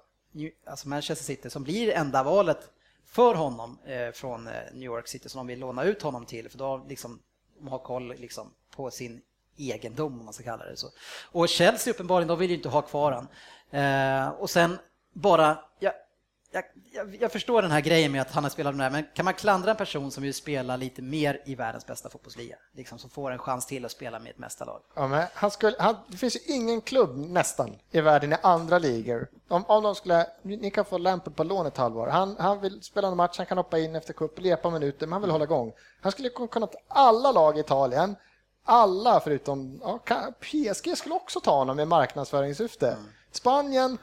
alltså Manchester City som blir enda valet för honom eh, från eh, New York City som de vill låna ut honom till för då liksom, de har koll liksom, på sin egendom om man ska kalla det så. Och Chelsea uppenbarligen, de vill ju inte ha kvar han. Eh, och sen bara, jag, jag, jag, jag förstår den här grejen med att han har spelat med det här, men kan man klandra en person som vill spela lite mer i världens bästa fotbollsliga, liksom som får en chans till att spela med ett mästarlag? Ja, men han skulle, han, det finns ju ingen klubb nästan i världen i andra ligor. Om, om de skulle, ni kan få Lampard på lån ett halvår. Han, han vill spela en match, han kan hoppa in efter cup, lepa minuter, men han vill hålla igång. Han skulle kunna ta alla lag i Italien, alla förutom ja, PSG skulle också ta honom i marknadsföringssyfte. Spanien,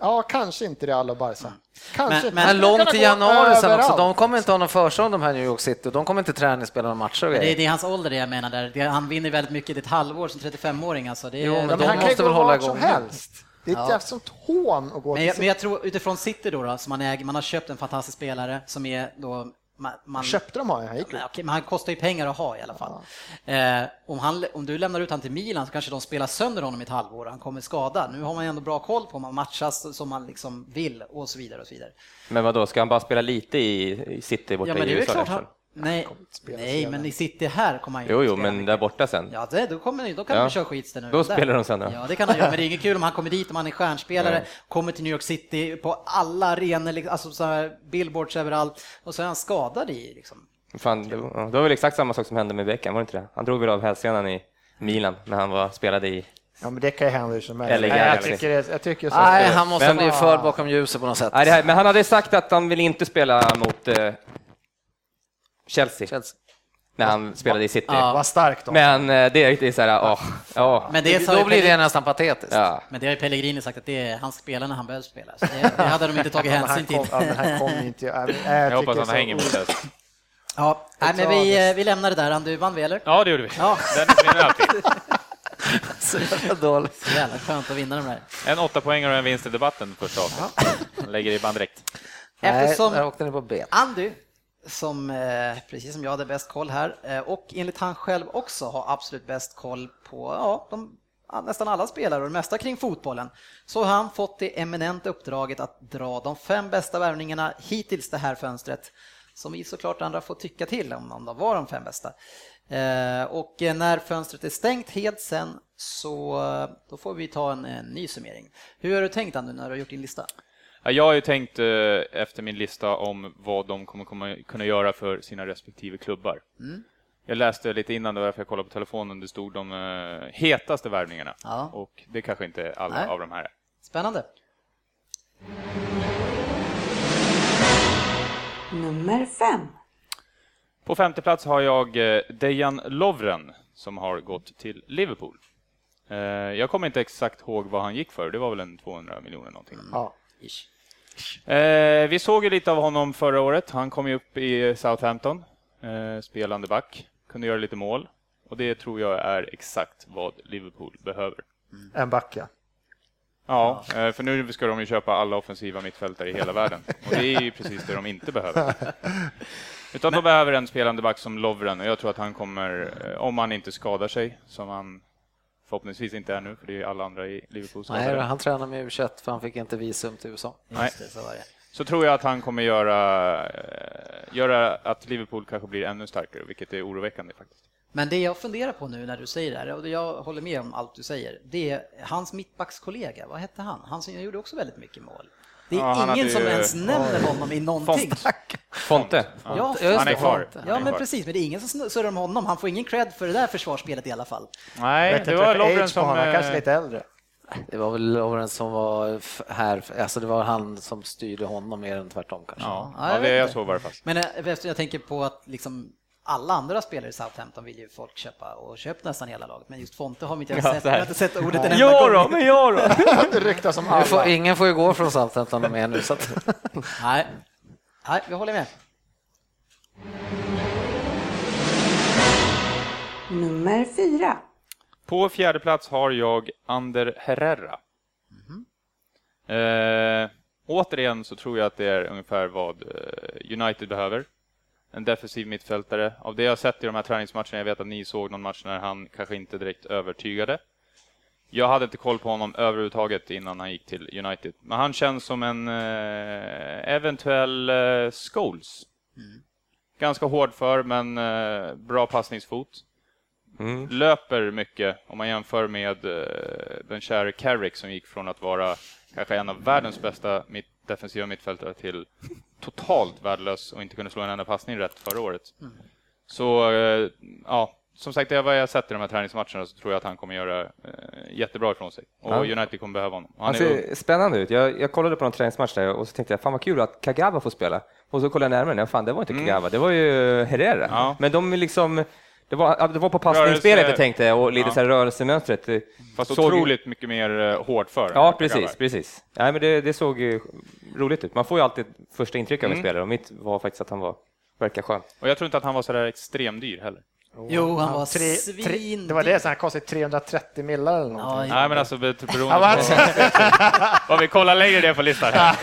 ja kanske inte Real och Barca. Kanske Men- men långt till gå januari sen också. De kommer inte ha någon försäsong de här New York City. De kommer inte träningsspela några matcher och Men det, är, det är hans ålder det jag menar där. Det, han vinner väldigt mycket i ett halvår som 35-åring alltså. Det är, Jo, men de han måste väl hålla som igång nu. helst. Det är ett Ja. sånt hån att gå men, till jag, men jag tror utifrån City då, då som man äger, man har köpt en fantastisk spelare som är då man, man Köpte de honom? Han gick ju. Men, okej, men han kostar ju pengar att ha i alla fall. Eh, om, han, om du lämnar ut han till Milan så kanske de spelar sönder honom i ett halvår och han kommer skadad. Nu har man ju ändå bra koll på om man matchas som man liksom vill och så vidare. och så vidare. Men vad då ska han bara spela lite i, i City borta Ja, men i det är väl USA? Nej, nej men i City här kommer han ju Jo, jo, men mycket. där borta sen. Ja, det, då, kommer, då kan Ja. de köra skitsten nu. Då Där. spelar de sen då. Ja, det kan han göra, men det är inget kul om han kommer dit, om han är stjärnspelare, Nej. kommer till New York City på alla arenor, liksom, alltså så här billboards överallt och så är han skadad i liksom. Fan, det, var, det var väl exakt samma sak som hände med Beckham, var det inte det? Han drog väl av hälsenan i Milan när han var, spelade i... Ja, men det kan ju hända hur som helst. Eller Nej, jag, tycker, det- jag tycker så. Nej, han måste Men- bli för bakom ljuset på något sätt. Nej, det här, men han hade sagt att han vill inte spela mot eh, Chelsea, Chelsea. när han spelade i City. Ja. Vad starkt då. Men eh, det är riktigt så här, åh, ja, Men det, Då blir det nästan patetiskt. ja. men det har ju Pellegrini sagt att det är, han spelar när han behöver spela. Så det, det hade de inte tagit hänsyn till. ja, inte... Jag Jag hoppas han hänger mot det. Ja, nej, men vi, eh, vi lämnar det där. Andu, vann vi eller? Ja, det gjorde vi. Ja. Dennis vinner alltid. Så jävla dåligt. Så jävla skönt att vinna de där. En åtta poängare och en vinst i debatten första avsnittet. Lägger i band direkt. Eftersom Nej, där åkte ni på ben. Andy, som eh, precis som jag hade bäst koll här eh, och enligt han själv också har absolut bäst koll på ja, de, nästan alla spelare och det mesta kring fotbollen, så har han fått det eminenta uppdraget att dra de fem bästa värvningarna hittills det här fönstret, som vi såklart andra får tycka till om, om de var de fem bästa. Eh, och när fönstret är stängt helt sen så då får vi ta en, en ny summering. Hur har du tänkt Andy när du har gjort din lista? Ja, Jag har ju tänkt eh, efter min lista om vad de kommer kunna göra för sina respektive klubbar. Mm. Jag läste lite innan, det var därför jag kollade på telefonen, det stod de eh, hetaste värvningarna. Ja. Och det kanske inte alla Nej. av de här är. Spännande. Nummer fem. På femte plats har jag eh, Dejan Lovren som har gått till Liverpool. Jag kommer inte exakt ihåg vad han gick för, det var väl en 200 miljoner någonting. Ja. Eh, Vi såg ju lite av honom förra året. Han kom ju upp i Southampton, eh, spelande back, kunde göra lite mål och det tror jag är exakt vad Liverpool behöver. En backa. Ja, eh, för nu ska de ju köpa alla offensiva mittfältare i hela världen och det är ju precis det de inte behöver. Utan de behöver en spelande back som Lovren och jag tror att han kommer, eh, om han inte skadar sig, som han förhoppningsvis inte är nu, för det är alla andra i Liverpool Nej, skadade, han tränar med U21 för han fick inte visum till USA. Nej. Så tror jag att han kommer göra, eh, göra att Liverpool kanske blir ännu starkare, vilket är oroväckande faktiskt. Men det jag funderar på nu när du säger det här, och jag håller med om allt du säger, det är hans mittbackskollega, vad hette han? Han som gjorde också väldigt mycket mål. Det är Ja, han ingen som ju- ens nämner honom i någonting. Fonte. Ja, Han är kvar. Fonte. Han Ja, är men precis, men det är ingen som surrar om honom. Han får ingen cred för det där försvarsspelet i alla fall. Nej, det var Lovren som... eh, kanske lite äldre. Det var väl Lovren som var här, alltså det var han som styrde honom mer än tvärtom kanske. Ja, Ja, jag ja, det inte. såg var det fast. Men eh, jag tänker på att liksom alla andra spelare i Southampton vill ju folk köpa och köpt nästan hela laget. Men just Fonte har vi inte Ja, sett. Jag har inte sett ordet en enda Ja gång. då, men ja då. Det ryktas som Vi får, alla. ingen får ju gå från Southampton med nu så att, Nej. Nej, vi håller med. Nummer fyra. På fjärde plats har jag Ander Herrera. Eh, återigen så tror jag att det är ungefär vad eh, United behöver. En defensiv mittfältare. Av det jag har sett i de här träningsmatcherna, jag vet att ni såg någon match när han kanske inte direkt övertygade. Jag hade inte koll på honom överhuvudtaget innan han gick till United. Men han känns som en eh, eventuell eh, Scholes. Ganska hård för, men eh, bra passningsfot Mm. löper mycket om man jämför med eh, den käre Carrick som gick från att vara kanske en av världens bästa mitt, defensiva mittfältare till totalt värdelös och inte kunde slå en enda passning rätt förra året. Så eh, ja, som sagt, det är vad jag har sett i de här träningsmatcherna så tror jag att han kommer göra eh, jättebra ifrån sig. Och Ja. United kommer behöva honom. Han Han är ung. ser spännande ut. Jag, jag kollade på någon träningsmatch där och så tänkte jag, fan vad kul att Kagawa får spela. Och så kollade jag närmare, fan det var inte Kagawa, det var ju Herrera. Ja. Men de är liksom, det var, det var på passningsspelet jag tänkte och lite Ja. så här rörelsemönstret. eh, Fast såg- otroligt mycket mer eh, hårt för. Ja, precis, Kagawa. precis. Nej, men det, det såg ju roligt ut. Man får ju alltid första intryck av en Mm. spelare och mitt var faktiskt att han var, verkar skön. Och jag tror inte att han var så där extremdyr heller. Jo, han var Tre, tre, det var det, så han kostade 330 millar eller någonting. Ja, Nej, men alltså be- beroende på... Vad vi kollar längre ner på listan.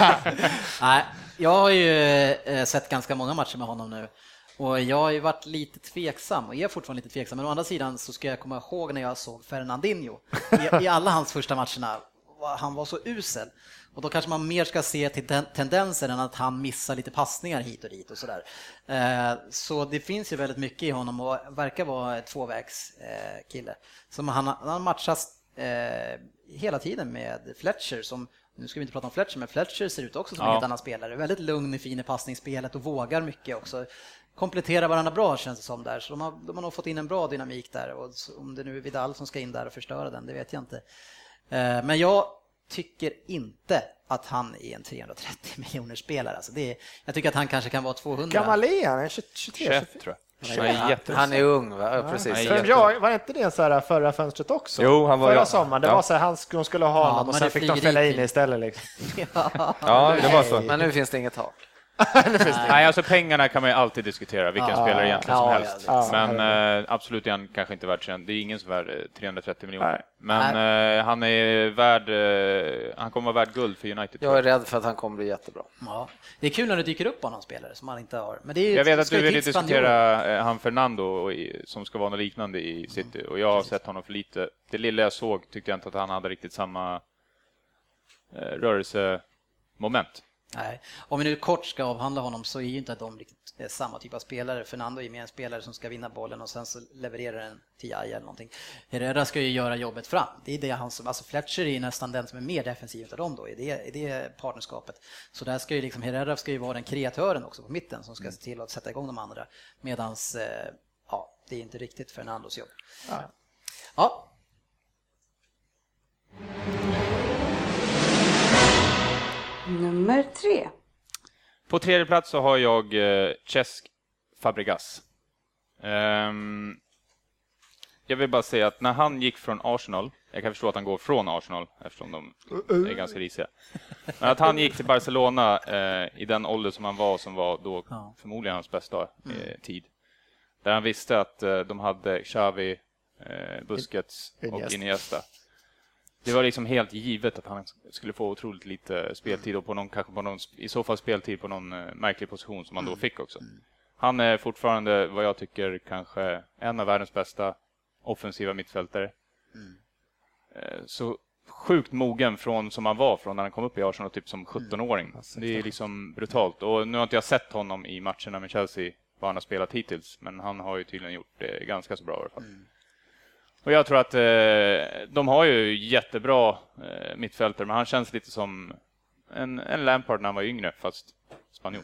Nej, jag har ju eh, sett ganska många matcher med honom nu och jag har ju varit lite tveksam och är fortfarande lite tveksam. Men å andra sidan så ska jag komma ihåg när jag såg Fernandinho i, i alla hans första matcherna. Han var så usel. Och då kanske man mer ska se till den tendenser än att han missar lite passningar hit och dit och sådär. Eh, så det finns ju väldigt mycket i honom och verkar vara ett tvåvägs eh. Som han, han har matchats eh, hela tiden med Fletcher som nu ska vi inte prata om Fletcher, men Fletcher ser ut också som en Ja. helt annan spelare. Väldigt lugn i fin i passningsspelet och vågar mycket också. Kompletterar varandra bra känns det som där, så de har, de har nog fått in en bra dynamik där. Och om det nu är Vidal som ska in där och förstöra den, det vet jag inte. Men jag tycker inte att han är en 330 miljoner spelare. Alltså det är, jag tycker att han kanske kan vara 200. Gammal är han? 23? 21 tror jag. Han är han är ung va? Ja, precis. Han är För jätte- jag, var inte det så här förra fönstret också? Jo, han var- Förra ja. sommaren, det Ja. var så här, han, de skulle ha Ja, honom och sen fick de fälla in istället. Liksom. Ja, det var så. Men nu finns det inget tak. Nej, alltså pengarna kan man ju alltid diskutera, vilken Ja, spelare egentligen som ja, helst. ja, men eh, absolut är han kanske inte värd. Det är ingen som är värd eh, 330 miljoner. Nej. Men eh, han är värd, eh, han kommer vara värd guld för United. Jag är rädd för att han kommer bli jättebra. Ja, det är kul när det dyker upp någon spelare som man inte har. Men det är Jag vet att du ville spanjorer. diskutera eh, han Fernando och i, som ska vara något liknande i City och jag har sett honom för lite. Det lilla jag såg tyckte jag inte att han hade riktigt samma eh, rörelsemoment. Nej. Om vi nu kort ska avhandla honom så är ju inte de riktigt eh, samma typ av spelare. Fernando är mer en spelare som ska vinna bollen och sen så levererar den till Jaya eller någonting. Herrera ska ju göra jobbet fram. Det är det han som, alltså Fletcher är nästan den som är mer defensiv av dem då i det, i det partnerskapet. Så där ska ju liksom, Herrera ska ju vara den kreatören också på mitten som ska se till att sätta igång de andra. Medans, eh, ja, det är inte riktigt Fernandos jobb. Ja. Ja, Nummer tre. På tredje plats så har jag eh, Cesc Fabregas. Ehm, jag vill bara säga att när han gick från Arsenal, jag kan förstå att han går från Arsenal eftersom de är ganska risiga, men att han gick till Barcelona eh, i den ålder som han var, som var då Ja. förmodligen hans bästa eh, tid, där han visste att eh, de hade Xavi, eh, Busquets och Iniesta. Det var liksom helt givet att han skulle få otroligt lite speltid och på någon, kanske på någon, i så fall speltid på någon eh, märklig position som han då fick också. Han är fortfarande vad jag tycker kanske en av världens bästa offensiva mittfältare. Eh, Så sjukt mogen från som han var från när han kom upp i Arsenal typ som 17-åring. Det är liksom brutalt. Och nu har inte jag sett honom i matcherna med Chelsea vad han har spelat hittills, men han har ju tydligen gjort det ganska så bra i alla fall. Och jag tror att eh, de har ju jättebra eh, mittfältare, men han känns lite som en, en Lampard när han var yngre, fast spanjor.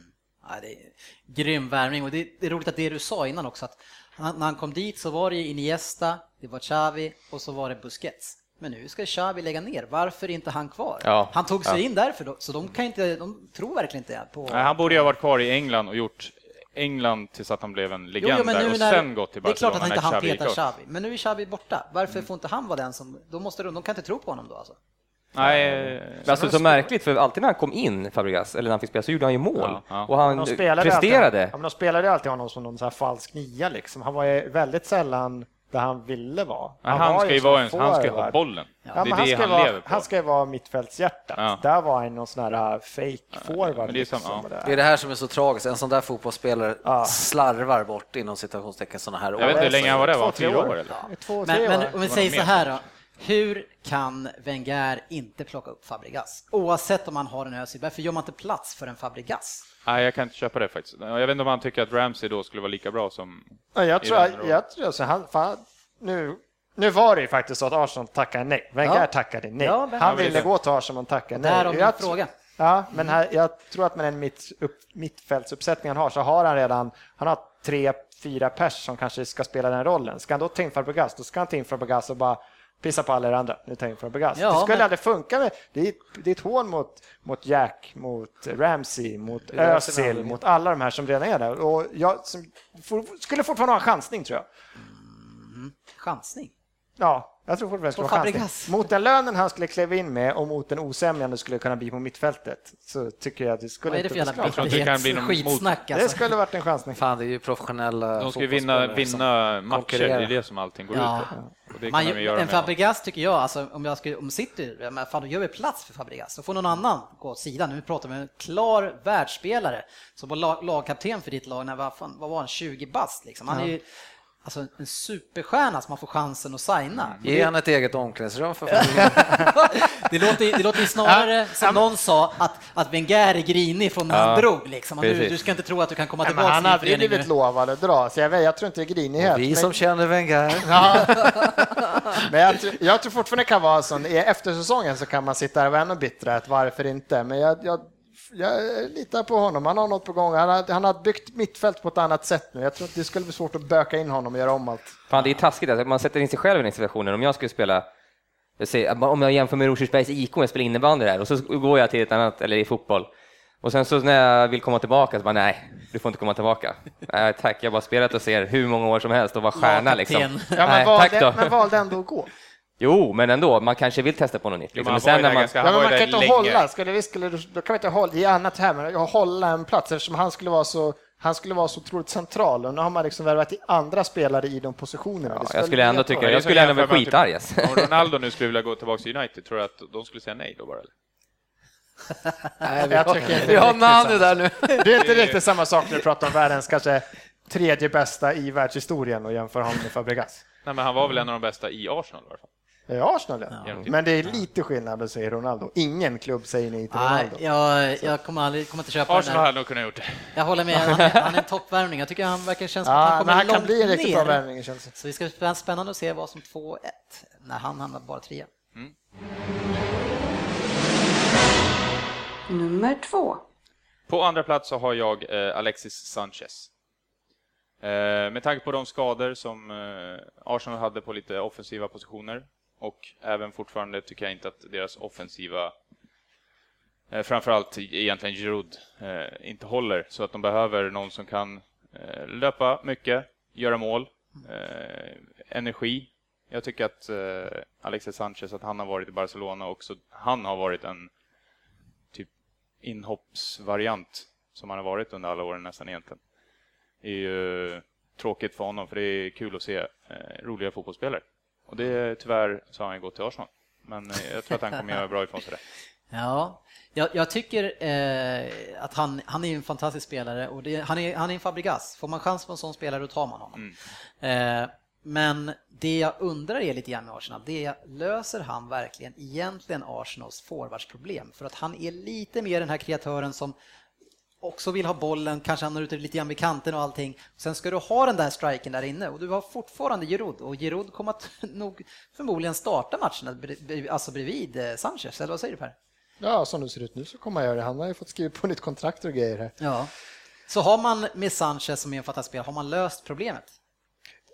Ja, det är grym värvning och det, det är roligt att det du sa innan också att han, när han kom dit så var det Iniesta, det var Xavi och så var det Busquets. Men nu ska Xavi lägga ner, varför är inte han kvar? Ja, Han tog sig ja. in därför, då, så de kan inte, de tror verkligen inte på... Nej, han borde ju ha varit kvar i England och gjort England tills att han blev en Jo, legend jo, men där och när, sen gått till det är klart Barcelona att inte han Xavi petar men nu är Xavi borta. Varför får inte han vara den som... Då måste de, de kan inte tro på honom då alltså. Nej, eh, Men alltså, så märkligt, för alltid när han kom in, Fabregas, eller när han fick spela, så gjorde han ju mål. Ja, ja. Och han presterade. Alltid, ja, men de spelade alltid honom som någon så här falsk nia liksom. Han var ju väldigt sällan där han ville vara. han, han var ska ju vara en, han ska ha bollen. Ja, det är han, det ska han vara, lever på. han ska ju vara mittfältshjärtat. Ja. Där var han någon sån här uh, fake forward. men det är liksom, ja. Det är det här som är så tragiskt, en sån där fotbollsspelare Ja. slarvar bort inom citationstecken såna här Jag vet inte hur länge han var där, var han tre fyra år. år eller? Ja, Två, tre Men, men år. om vi säger så här då. Hur kan Wenger inte plocka upp Fabregas? Oavsett om han har en Özil, varför gör man inte plats för en Fabregas? Nej, jag kan inte köpa det faktiskt. Jag vet inte om han tycker att Ramsey då skulle vara lika bra som... Ja, jag tror, jag, tror så han, fan, nu, nu var det ju faktiskt så att Arsenal tackade nej. Wenger Ja. tackade nej. Ja, men- han ville gå till Arsenal men tackade nej. Därav min fråga. Ja, men här, jag tror att med den mitt, upp, mittfältsuppsättning han har så har han redan, han har tre, fyra pers som kanske ska spela den rollen. Ska han då ta in Fabregas, då ska han ta in Fabregas och bara pissa på alla er andra. Nu tar jag in Fabregas. Ja, det skulle men- aldrig funka. Med, det, är, det är ett hån mot, mot Jack, mot Ramsey, mot. Özil, mot alla de här som redan är där. Och jag som, for, skulle fortfarande ha en chansning tror jag. Chansning? Ja, jag tror fortfarande det skulle vara. Fabregas? Mot den lönen han skulle kliva in med och mot den osämjan det skulle kunna bli på mittfältet så tycker jag att det skulle Vad är det inte för vara jävla tror det kan bli någon skitsnack Det alltså? skulle varit en chansning. Fan, det är ju professionella De ska ju vinna, vinna matcher, det är det som allting går Ja. ut på. Det Man, göra en med. Fabregas tycker jag, alltså, om jag skulle, om City, men fan då gör vi plats för Fabregas. Så får någon annan gå åt sidan. Nu pratar vi om en klar världsspelare som var lag, lagkapten för ditt lag när var, fan, vad var han, 20 bast liksom. Han är ju alltså, en superstjärna som man får chansen att signa. Ge han ett eget omklädningsrum för. Det låter, det låter snarare som någon sa att, att Wenger är grinig från när han drog liksom. Du, du ska inte tro att du kan komma Nej, tillbaka han till din hade ju blivit lovad att dra, så jag, vet, jag tror inte det är grinighet. Vi men- som känner Wenger. Ja. Men jag, tror- jag tror fortfarande det kan vara så, i- efter säsongen så kan man sitta där och vara ännu bittrare, att varför inte? Men jag, jag, jag litar på honom, han har något på gång. Han har, han har byggt mittfält på ett annat sätt nu. Jag tror att det skulle bli svårt att böka in honom och göra om allt. Fan, det är taskigt. Alltså, man sätter in sig själv i den situationen. Om jag skulle spela, jag säger, om jag jämför med Rosersbergs IK, jag spelar innebandy där, och så går jag till ett annat, eller i fotboll. Och sen så när jag vill komma tillbaka så bara nej, du får inte komma tillbaka. Nej, tack, jag har bara spelat och ser hur många år som helst och vara stjärna liksom. Ja, men, Nej, tack valde, då. men valde ändå att gå. Jo, men ändå, man kanske vill testa på något nytt. Liksom. men sen när man, ganska- Ja, men man kan inte länge. hålla, skulle vi, skulle, då kan vi inte hålla, i annat här, men jag hålla en plats eftersom han skulle vara så, han skulle vara så otroligt central och nu har man liksom värvat i andra spelare i de positionerna. ja, jag skulle ändå tycka, jag skulle ändå vara skitarg. alltså. Om Ronaldo nu skulle vilja gå tillbaka till United, tror du att de skulle säga nej då bara? Eller? Nej, jag tycker inte Vi har samma. där nu. Det är inte riktigt samma sak när du pratar om världens kanske tredje bästa i världshistorien och jämför honom med Fabregas. Nej, men han var väl en av de bästa i Arsenal i alla fall. Det Arsenal, ja. Ja. Men det är lite skillnad att säga Ronaldo. Ingen klubb säger nej till Nej, Ronaldo. jag, jag kommer aldrig kommer inte köpa den Arsenal hade nog kunnat gjort det. Jag håller med, han är, han är en toppvärvning. Jag tycker han verkar känns som att Ja, han men kommer han kan långt bli en riktigt bra ner. värvning. Så vi ska spä- spännande att se vad som 2-1 när han hamnar bara trea. Nummer två. På andra plats så har jag eh, Alexis Sanchez. Eh, med tanke på de skador som eh, Arsenal hade på lite offensiva positioner och även fortfarande tycker jag inte att deras offensiva, eh, framförallt egentligen Giroud, eh, inte håller. Så att de behöver någon som kan eh, löpa mycket, göra mål, eh, energi. Jag tycker att eh, Alexis Sanchez, att han har varit i Barcelona också, han har varit en typ inhoppsvariant som han har varit under alla åren nästan egentligen. Det är ju tråkigt för honom, för det är kul att se eh, roliga fotbollsspelare. Och det tyvärr så har han gått till Arsenal. Men eh, jag tror att han kommer göra bra ifrån sig där. Ja, jag, jag tycker eh, att han, han är en fantastisk spelare och det, han, är, han är en Fabregas. Får man chans på en sån spelare då tar man honom. Eh, men det jag undrar är lite grann med Arsenal, det är löser han verkligen egentligen Arsenals forwardsproblem? För att han är lite mer den här kreatören som också vill ha bollen, kanske han når ut lite grann vid kanten och allting. Sen ska du ha den där striken där inne och du har fortfarande Giroud och Giroud kommer att nog förmodligen starta matcherna bre- alltså bredvid eh, Sanchez, eller vad säger du Per? Ja, som det ser ut nu så kommer han göra det. Han har ju fått skriva på nytt kontrakt och grejer här. Ja. Så har man med Sanchez som fantastisk spelare, har man löst problemet?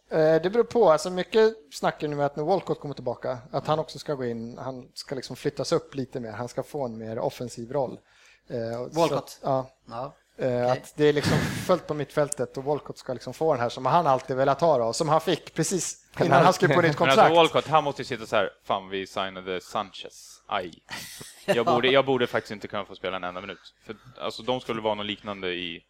Eh, Det beror på. Alltså mycket snackar nu med att när Walcott kommer tillbaka, att han också ska gå in, han ska liksom flyttas upp lite mer, han ska få en mer offensiv roll. Eh, och så- Walcott? Ja. Ja. Eh, Att det är liksom fullt på mittfältet och Walcott ska liksom få den här som han alltid velat ha då, som han fick precis innan han skrev på nytt Men alltså kontrakt. Walcott, han måste ju sitta så här, fan vi signade Sanchez, aj. Jag borde, jag borde faktiskt inte kunna få spela en enda minut. För, alltså de skulle vara något liknande i,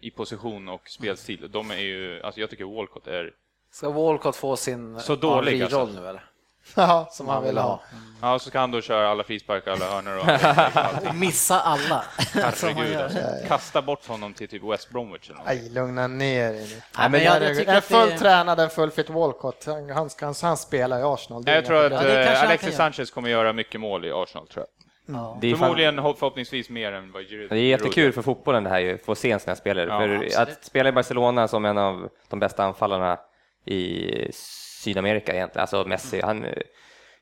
i position och spelstil. De är ju, alltså jag tycker Walcott är, Ska Walcott få sin Så dålig, alltså. nu eller? Ja, som han vill ha. ja så ska han då köra alla frisparkar, alla hörnor och allting. Missa alla. Herregud alltså. Kasta bort honom till typ West Bromwich eller. Nej, lugna ner er nu. Nej, men jag, jag tycker En att det- fullt tränad, en full fit Walcott, han, han, han, han spelar i Arsenal. Jag tror att. Ja, eh, Alexis. Sanchez kommer göra mycket mål i Arsenal tror jag. Ja. Det är, fan, Förmodligen hopp- förhoppningsvis mer än vad Giroud det är jättekul för fotbollen det här ju, få se en sån här spelare. Ja, för absolut. att spela i Barcelona som en av de bästa anfallarna i Sydamerika egentligen, alltså Messi, han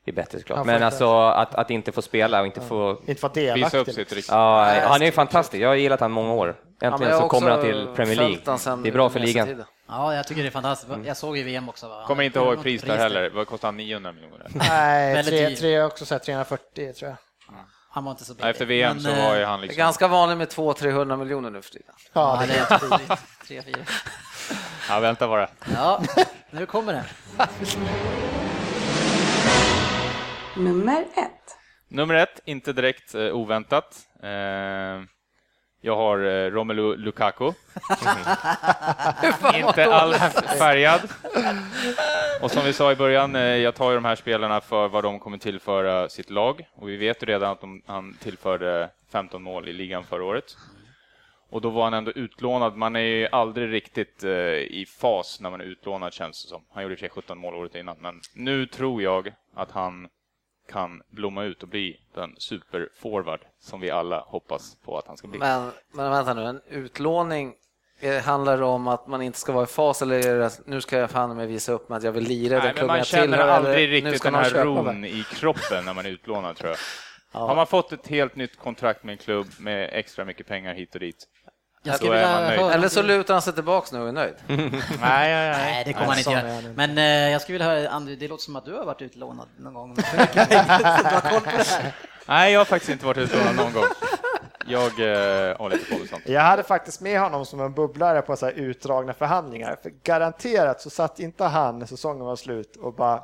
är bättre såklart. Men alltså att, att inte få spela och inte få Inte vara Visa delaktig. upp sitt liksom. riktigt. Ja, han är ju fantastisk. Jag har gillat han många år. Ja, Äntligen jag så kommer han till Premier League. Det är bra för ligan. ja, jag tycker det är fantastiskt. Jag såg ju VM också. Va? Kommer inte ihåg pris där heller. Vad kostar han? 900 miljoner? Nej, tre, tre också så här, 340 tror jag. Han var inte så Ja, billig. Efter VM så Men, var eh, ju han Det är liksom... ganska vanligt med 200-300 miljoner nu för tiden. Ja, Ja, det är inte billigt. Tre, fyra. Ja, vänta bara. Ja, nu kommer det. Nummer ett. Nummer ett, inte direkt eh, oväntat. Eh, jag har eh, Romelu Lukaku. inte alls färgad. Och som vi sa i början, eh, jag tar ju de här spelarna för vad de kommer tillföra sitt lag. Och vi vet ju redan att de, han tillförde 15 mål i ligan förra året. Och då var han ändå utlånad. Man är ju aldrig riktigt eh, i fas när man är utlånad känns det som. Han gjorde i för sig 17 mål året innan, men nu tror jag att han kan blomma ut och bli den superforward som vi alla hoppas på att han ska bli. Men, men vänta nu, en utlåning eh, handlar det om att man inte ska vara i fas eller är det att nu ska jag fan med visa upp mig att jag vill lira Nej, men klubben man känner tillhör, aldrig riktigt den här ron mig? i kroppen när man är utlånad tror jag. Har man fått ett helt nytt kontrakt med en klubb med extra mycket pengar hit och dit. Jag skulle vilja Eller så lutar han sig tillbaks nu och är nöjd. Nej, nej, Nej, det kommer han inte göra. inte. Men eh, jag skulle vilja höra, Andrew, det låter som att du har varit utlånad någon gång. Nej, jag har faktiskt inte varit utlånad någon gång. Jag eh, har lite koll på sånt. Jag hade faktiskt med honom som en bubblare på så här utdragna förhandlingar. För garanterat så satt inte han när säsongen var slut och bara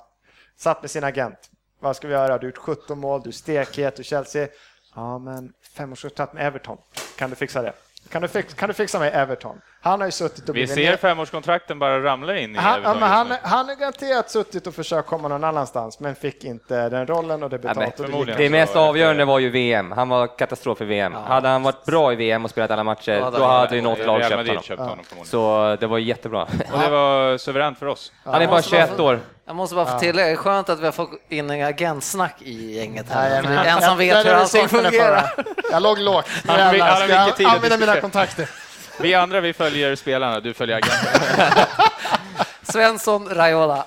satt med sin agent. Vad ska vi göra? Du har gjort 17 mål, du är stekhet, du Chelsea. Ja, men femårskontrakt med Everton. Kan du fixa det? Kan du, fix, kan du fixa med Everton? Han har ju suttit och Vi ser ner- femårskontrakten bara ramla in i han, ja, Everton men han, nu. han har garanterat suttit och försökt komma någon annanstans, men fick inte den rollen och det men betalt. och det förmodligen. gick- Det mest avgörande var ju VM. Han var katastrof i VM. Hade han varit bra i VM och spelat alla matcher, Då hade då han- hade ju något lag köpt honom. köpte honom. Så det var jättebra. Och det var suveränt för oss. Han är bara måste bara 21 få- år. Jag måste bara få tillägga, det är skönt att vi har fått in en agentsnack i gänget här. Nej, För men- en som vet hur allting fungerar. Jag låg lågt. Jävlar ska jag använda mina kontakter. Vi andra vi följer spelarna, du följer agenten. Svensson, Raiola.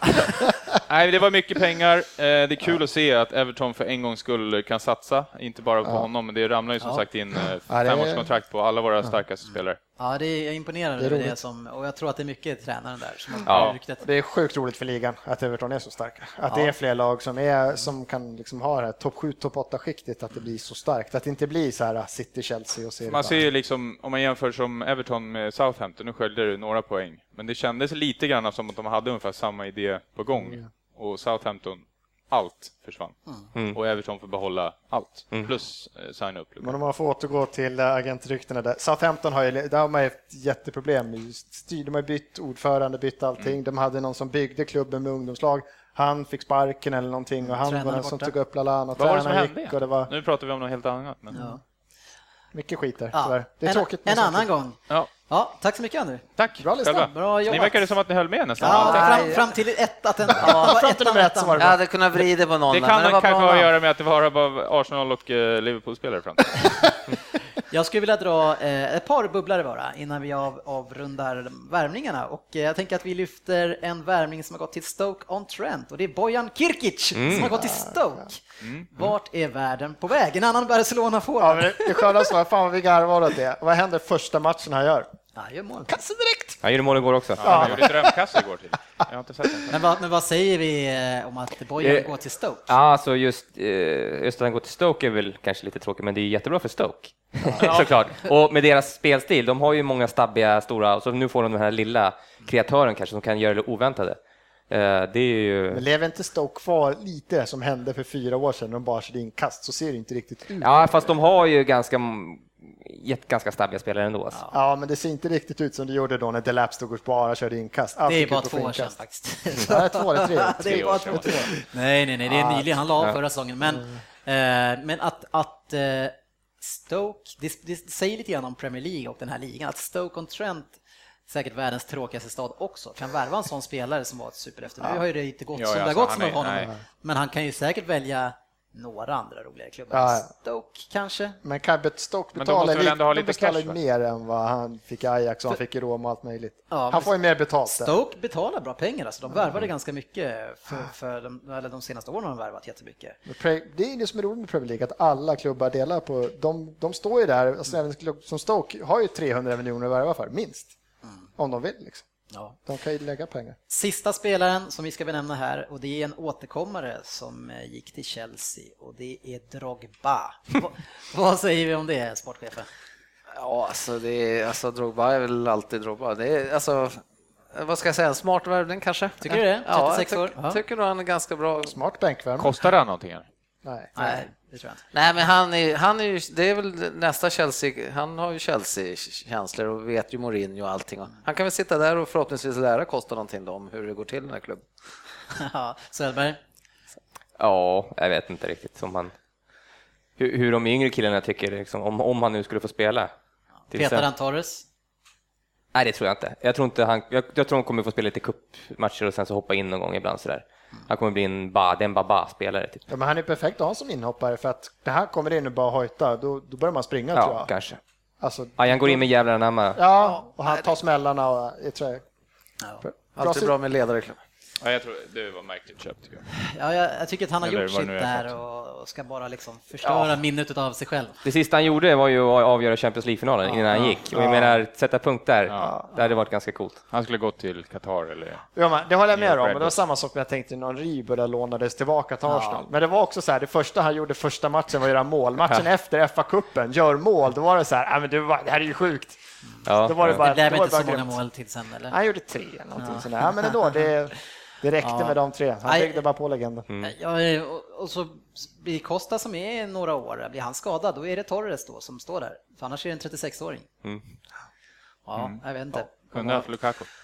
Nej, det var mycket pengar. Eh, Det är kul att se att Everton för en gångs skull kan satsa, inte bara på honom, men det ramlar ju som sagt in eh, Ja, femårskontrakt på alla våra starkaste spelare. Ja, det är, jag är imponerad Det är över det som, och jag tror att det är mycket tränaren där som har Ja. ryktet. Det är sjukt roligt för ligan att Everton är så starka. Att det är fler lag som, är, som kan liksom ha det här topp 7, topp 8-skiktet, att det blir så starkt. Att det inte blir så här City, Chelsea och så Man ser ju liksom, om man jämför som Everton med Southampton, nu sköljer det några poäng, men det kändes lite grann som att de hade ungefär samma idé på gång. Och Southampton, allt försvann. Mm. Och Everton får behålla allt, plus eh, signa upp Men om man får återgå till äh, agentryktena där. Southampton har ju, där har man ju ett jätteproblem. Styr- De har ju bytt ordförande, bytt allting. Mm. De hade någon som byggde klubben med ungdomslag. Han fick sparken eller någonting och han Tränaren var den som tog upp Lallana. Vad var det som hände? gick och det var Nu pratar vi om något helt annat. Men... Ja. Mycket skit där, Ja. tyvärr. Det är en, tråkigt. En annan gång. Ja, Ja, tack så mycket Andrew. tack. Bra lista. Bra jobbat. Ni verkade som att ni höll med nästan. Ja, fram, fram till ett, att en, Ja, fram till nummer ett så var det Jag hade kunnat vrida på någon, Det kan det var kanske ha att göra med att det var bara Arsenal och eh, Liverpool-spelare fram. Jag skulle vilja dra eh, ett par bubblare bara innan vi av, avrundar värmningarna och eh, jag tänker att vi lyfter en värmning som har gått till Stoke-on-Trent och det är Bojan Kirkic som har gått till Stoke. Vart är världen på väg? En annan Ja, Barcelona-forward. men det, skönaste var, fan vad vi garvar åt det. Vad händer första matchen han gör? Ja, gör mål. Kassa direkt! Han gjorde mål igår också. Ja. Han gjorde drömkast igår till. Jag har inte sett den. Men vad, men vad säger vi eh, om att Bojan Eh, går till Stoke? Ja, alltså just, eh, just att han går till Stoke är väl kanske lite tråkigt, men det är jättebra för Stoke. Såklart. Och med deras spelstil, de har ju många stabbiga, stora, och så nu får de den här lilla kreatören kanske som kan göra det oväntade. Det är ju... Men lever inte Stoke kvar lite som hände för fyra år sedan när de bara körde inkast så ser det inte riktigt ut. Ja, fast de har ju ganska, ganska stabbiga spelare ändå. Alltså. Ja, men det ser inte riktigt ut som det gjorde då när Delap stod och bara körde inkast. Allt Det är bara två år sedan faktiskt. Ja, två eller tre. det är bara två. Nej, nej, nej, det är nyligen. Han la av Ja. förra säsongen. Men, eh, men att, att eh, Stoke, det, det säger lite grann om Premier League och den här ligan, att Stoke-on-Trent säkert världens tråkigaste stad också, kan värva en sån spelare som var ett superefter. Nu har ju det inte gått Ja, som det har så gått av honom, nej. men han kan ju säkert välja några andra roligare klubbar. Ja, ja. Stoke kanske? Men Cabot Stoke Men betalar, väl ändå ha lite betalar cash, va? mer än vad han fick i Ajax och han fick i Rom och allt möjligt. Ja, men han får ju mer betalt. där. Stoke betalar bra pengar, alltså. de värvade ganska mycket för, för de, eller de senaste åren har de värvat jättemycket. Men Det är det som är roligt med Premier League, att alla klubbar delar på, de, de står ju där, alltså även en klubb som Stoke har ju 300 miljoner att värva för, minst. Om de vill liksom. Ja. De kan ju lägga pengar. Sista spelaren som vi ska benämna här och det är en återkommare som eh, gick till Chelsea och det är Drogba. Va, vad säger vi om det, sportchefen? Ja, alltså, det är, alltså Drogba är väl alltid Drogba. Det är, alltså, vad ska jag säga, en smart värvning kanske? Tycker du det? Ja, 36 jag år? tyck- Ja. tycker nog han är ganska bra. Smart bänkvärmare. Kostar det någonting? Nej. Nej, det tror jag inte. Nej, men han är, han är ju, det är väl nästa Chelsea, han har ju Chelsea-känslor och vet ju Mourinho och allting. Och Han kan väl sitta där och förhoppningsvis lära Costa någonting om hur det går till i den här klubben. Ja, Söderberg? Ja, jag vet inte riktigt om han... Hur, hur de yngre killarna tycker, liksom, om, om han nu skulle få spela. Petar han Torres? Nej, det tror jag inte. Jag tror, inte han, jag, jag tror han kommer få spela lite cupmatcher och sen så hoppa in någon gång ibland sådär. Han kommer bli en, ba, det är en baba-spelare. Typ. Ja, men han är perfekt att ha som inhoppare för att det här kommer in och bara hojta, då, då börjar man springa tror Ja, jag. kanske. Alltså, Ja, han går in med jävlar anamma. ja, och han tar smällarna och jag tror jag. Bra Alltid bra med ledare. Ja, jag tror det var märkligt köp tycker jag. Ja, jag, jag tycker att han har Eller gjort sitt där och, och ska bara liksom förstöra minnet av sig själv. Det sista han gjorde var ju att avgöra Champions League-finalen innan han gick. Och jag menar, sätta punkt där, det hade varit ganska coolt. Han skulle gått till Qatar eller... Ja, men det håller jag med Ja, om. Och det var samma sak när jag tänkte när Henry började lånades tillbaka till Arsenal. Men det var också så här, det första han gjorde första matchen var att göra mål. Matchen efter FA-cupen, gör mål, då var det så här, "Ah, men det, var, det här är ju sjukt. Ja, Då var det ja. bara, Det blev inte så bara många grymt. mål till sen, eller? Han gjorde tre eller någonting sådär. Ja, men ändå, det, det räckte Ja. med de tre. Han byggde bara på legenden. Mm. Ja, och, så blir Costa som är några år, blir han skadad, då är det Torres då som står där. För annars är det en 36-åring. Mm. Ja, jag vet inte. Kunde haft Lukaku.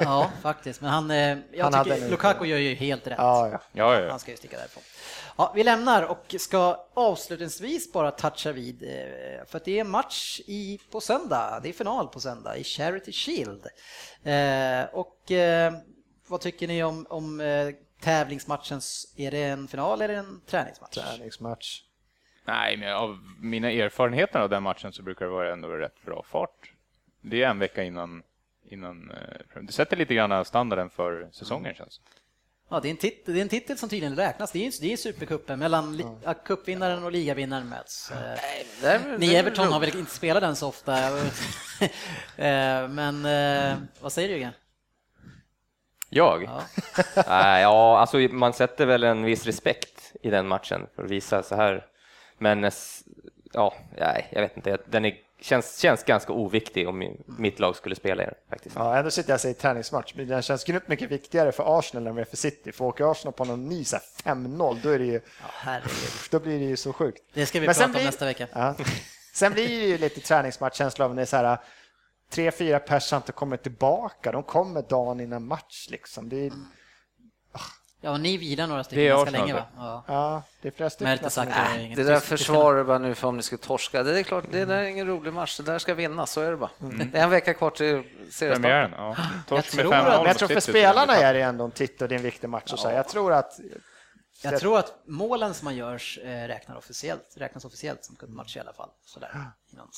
Ja, faktiskt. Men han, eh, jag Han tycker Lukaku gör ju helt rätt. Ja, ja. Ja, ja, ja. Han ska ju sticka därifrån. Ja, vi lämnar och ska avslutningsvis bara toucha vid, eh, för att det är match i, på söndag, det är final på söndag i Charity Shield. Eh, och eh, vad tycker ni om, om eh, tävlingsmatchen? Är det en final eller en träningsmatch? Träningsmatch. Nej, men av mina erfarenheter av den matchen så brukar det vara ändå rätt bra fart. Det är en vecka innan, innan eh, det sätter lite grann standarden för säsongen känns det. Ja, det är, en titel, det är en titel som tydligen räknas. Det är, det är supercupen mellan li, ja, cupvinnaren och ligavinnaren möts. Eh, det är- Ni Everton har väl inte spelat den så ofta. Eh, Men eh, vad säger du Jürgen? Jag? Ja. Nej, ja, alltså man sätter väl en viss respekt i den matchen för att visa så här. Men eh, ja, nej, jag vet inte. Den är, känns, känns ganska oviktig om mi- mitt lag skulle spela den faktiskt. Ja, ändå sitter jag och säger träningsmatch, men den känns grymt mycket viktigare för Arsenal än för City. För åker Arsenal på någon ny så här 5-0, då, är det ju, Ja, då blir det ju så sjukt. Det ska vi Men prata sen om blir- nästa vecka. Ja. Sen blir det ju lite träningsmatchkänsla av när det är så här tre, fyra pers har inte kommit tillbaka. De kommer dagen innan match liksom. Det är, Ja, och ni vilar några stycken Det är ganska länge va? Ja. ja, det är flera stycken. Sagt det är inget. Det där försvarar bara nu för om ni skulle torska. Det är klart, det där är ingen rolig match. Det där ska vinnas, så är det bara. Det är en vecka kvar till seriestarten. Ja. Torsk med tror 5-0 att- Men jag tror för spelarna är det ändå en titel, det är en viktig match. Och så. här. Jag tror att Jag tror att målen som man gör eh, räknar officiellt, räknas officiellt som cupmatch i alla fall. Sådär,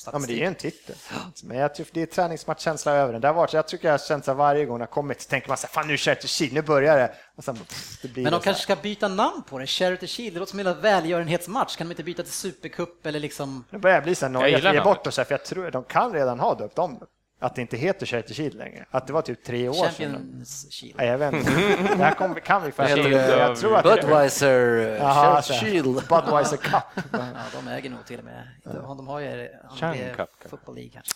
Ja, men det är ju en titel. Men jag tror det är träningsmatchkänsla över den. Det har varit, jag tycker jag så här varje gång jag kommit så tänker man så här, fan nu jag till Kil, nu börjar det. Och sen, pff, det blir Men det de så kanske ska byta namn på det, Charity Shield, det låter som en välgörenhetsmatch. Kan de inte byta till Supercup eller liksom... Nu börjar jag bli så här Jag att vi ger bort oss här, för jag tror de kan redan ha döpt om det. Att det inte heter Charity Shield längre. Att det var typ tre år sedan. Champions Shield. Jag vet inte. Det här kan vi faktiskt. Jag tror att Budweiser, Shield, så här. Shield. Budweiser Cup. Ja, de äger nog till och med. De har ju Chang Cup. Football League kanske.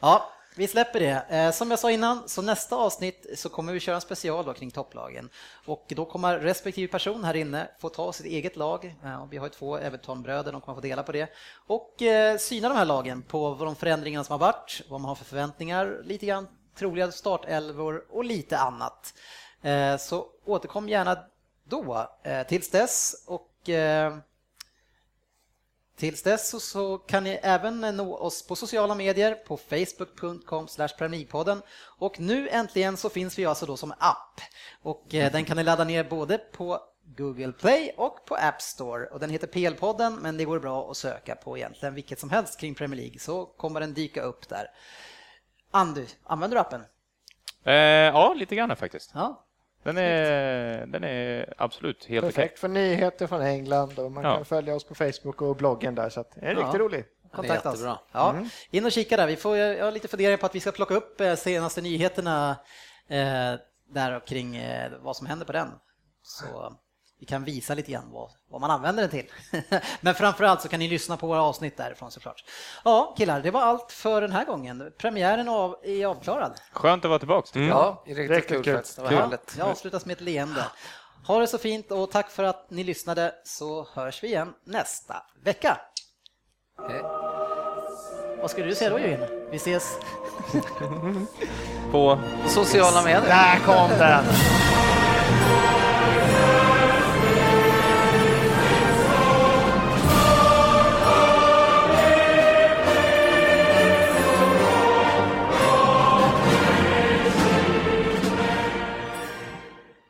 Ja, vi släpper det. Eh, som jag sa innan, så nästa avsnitt så kommer vi köra en special då kring topplagen. Och då kommer respektive person här inne få ta sitt eget lag. Eh, vi har ju två Everton-bröder, de kommer få dela på det. Och eh, syna de här lagen på de förändringar som har varit, vad man har för förväntningar, lite grann troliga startelvor och lite annat. Så återkom gärna då. Tills dess och Tills dess så, så kan ni även nå oss på sociala medier på facebook.com podden och nu äntligen så finns vi alltså då som app och eh, den kan ni ladda ner både på Google Play och på App Store och den heter PL-podden men det går bra att söka på egentligen vilket som helst kring Premier League så kommer den dyka upp där. Andu, använder du appen? Eh, ja, lite grann faktiskt. Ja, Den är, den är absolut helt okej. Perfekt för nyheter från England och man Ja. kan följa oss på Facebook och bloggen där så att det är Ja. riktigt roligt. kontakta oss. jättebra. Ja, in och kika där. Vi får, jag har lite funderingar på att vi ska plocka upp eh, senaste nyheterna eh, där kring eh, vad som händer på den. Så vi kan visa lite grann vad, vad man använder den till. Men framförallt så kan ni lyssna på våra avsnitt därifrån såklart. Ja, killar, det var allt för den här gången. Premiären av, är avklarad. Skönt att vara tillbaka. jag. Ja, riktigt, Riktigt kul. Det var Kul. härligt. Det avslutas med ett leende. Ha det så fint och tack för att ni lyssnade så hörs vi igen nästa vecka. Hej. Vad skulle du säga då Jörgen? Vi ses. På Sociala medier. Där kom den!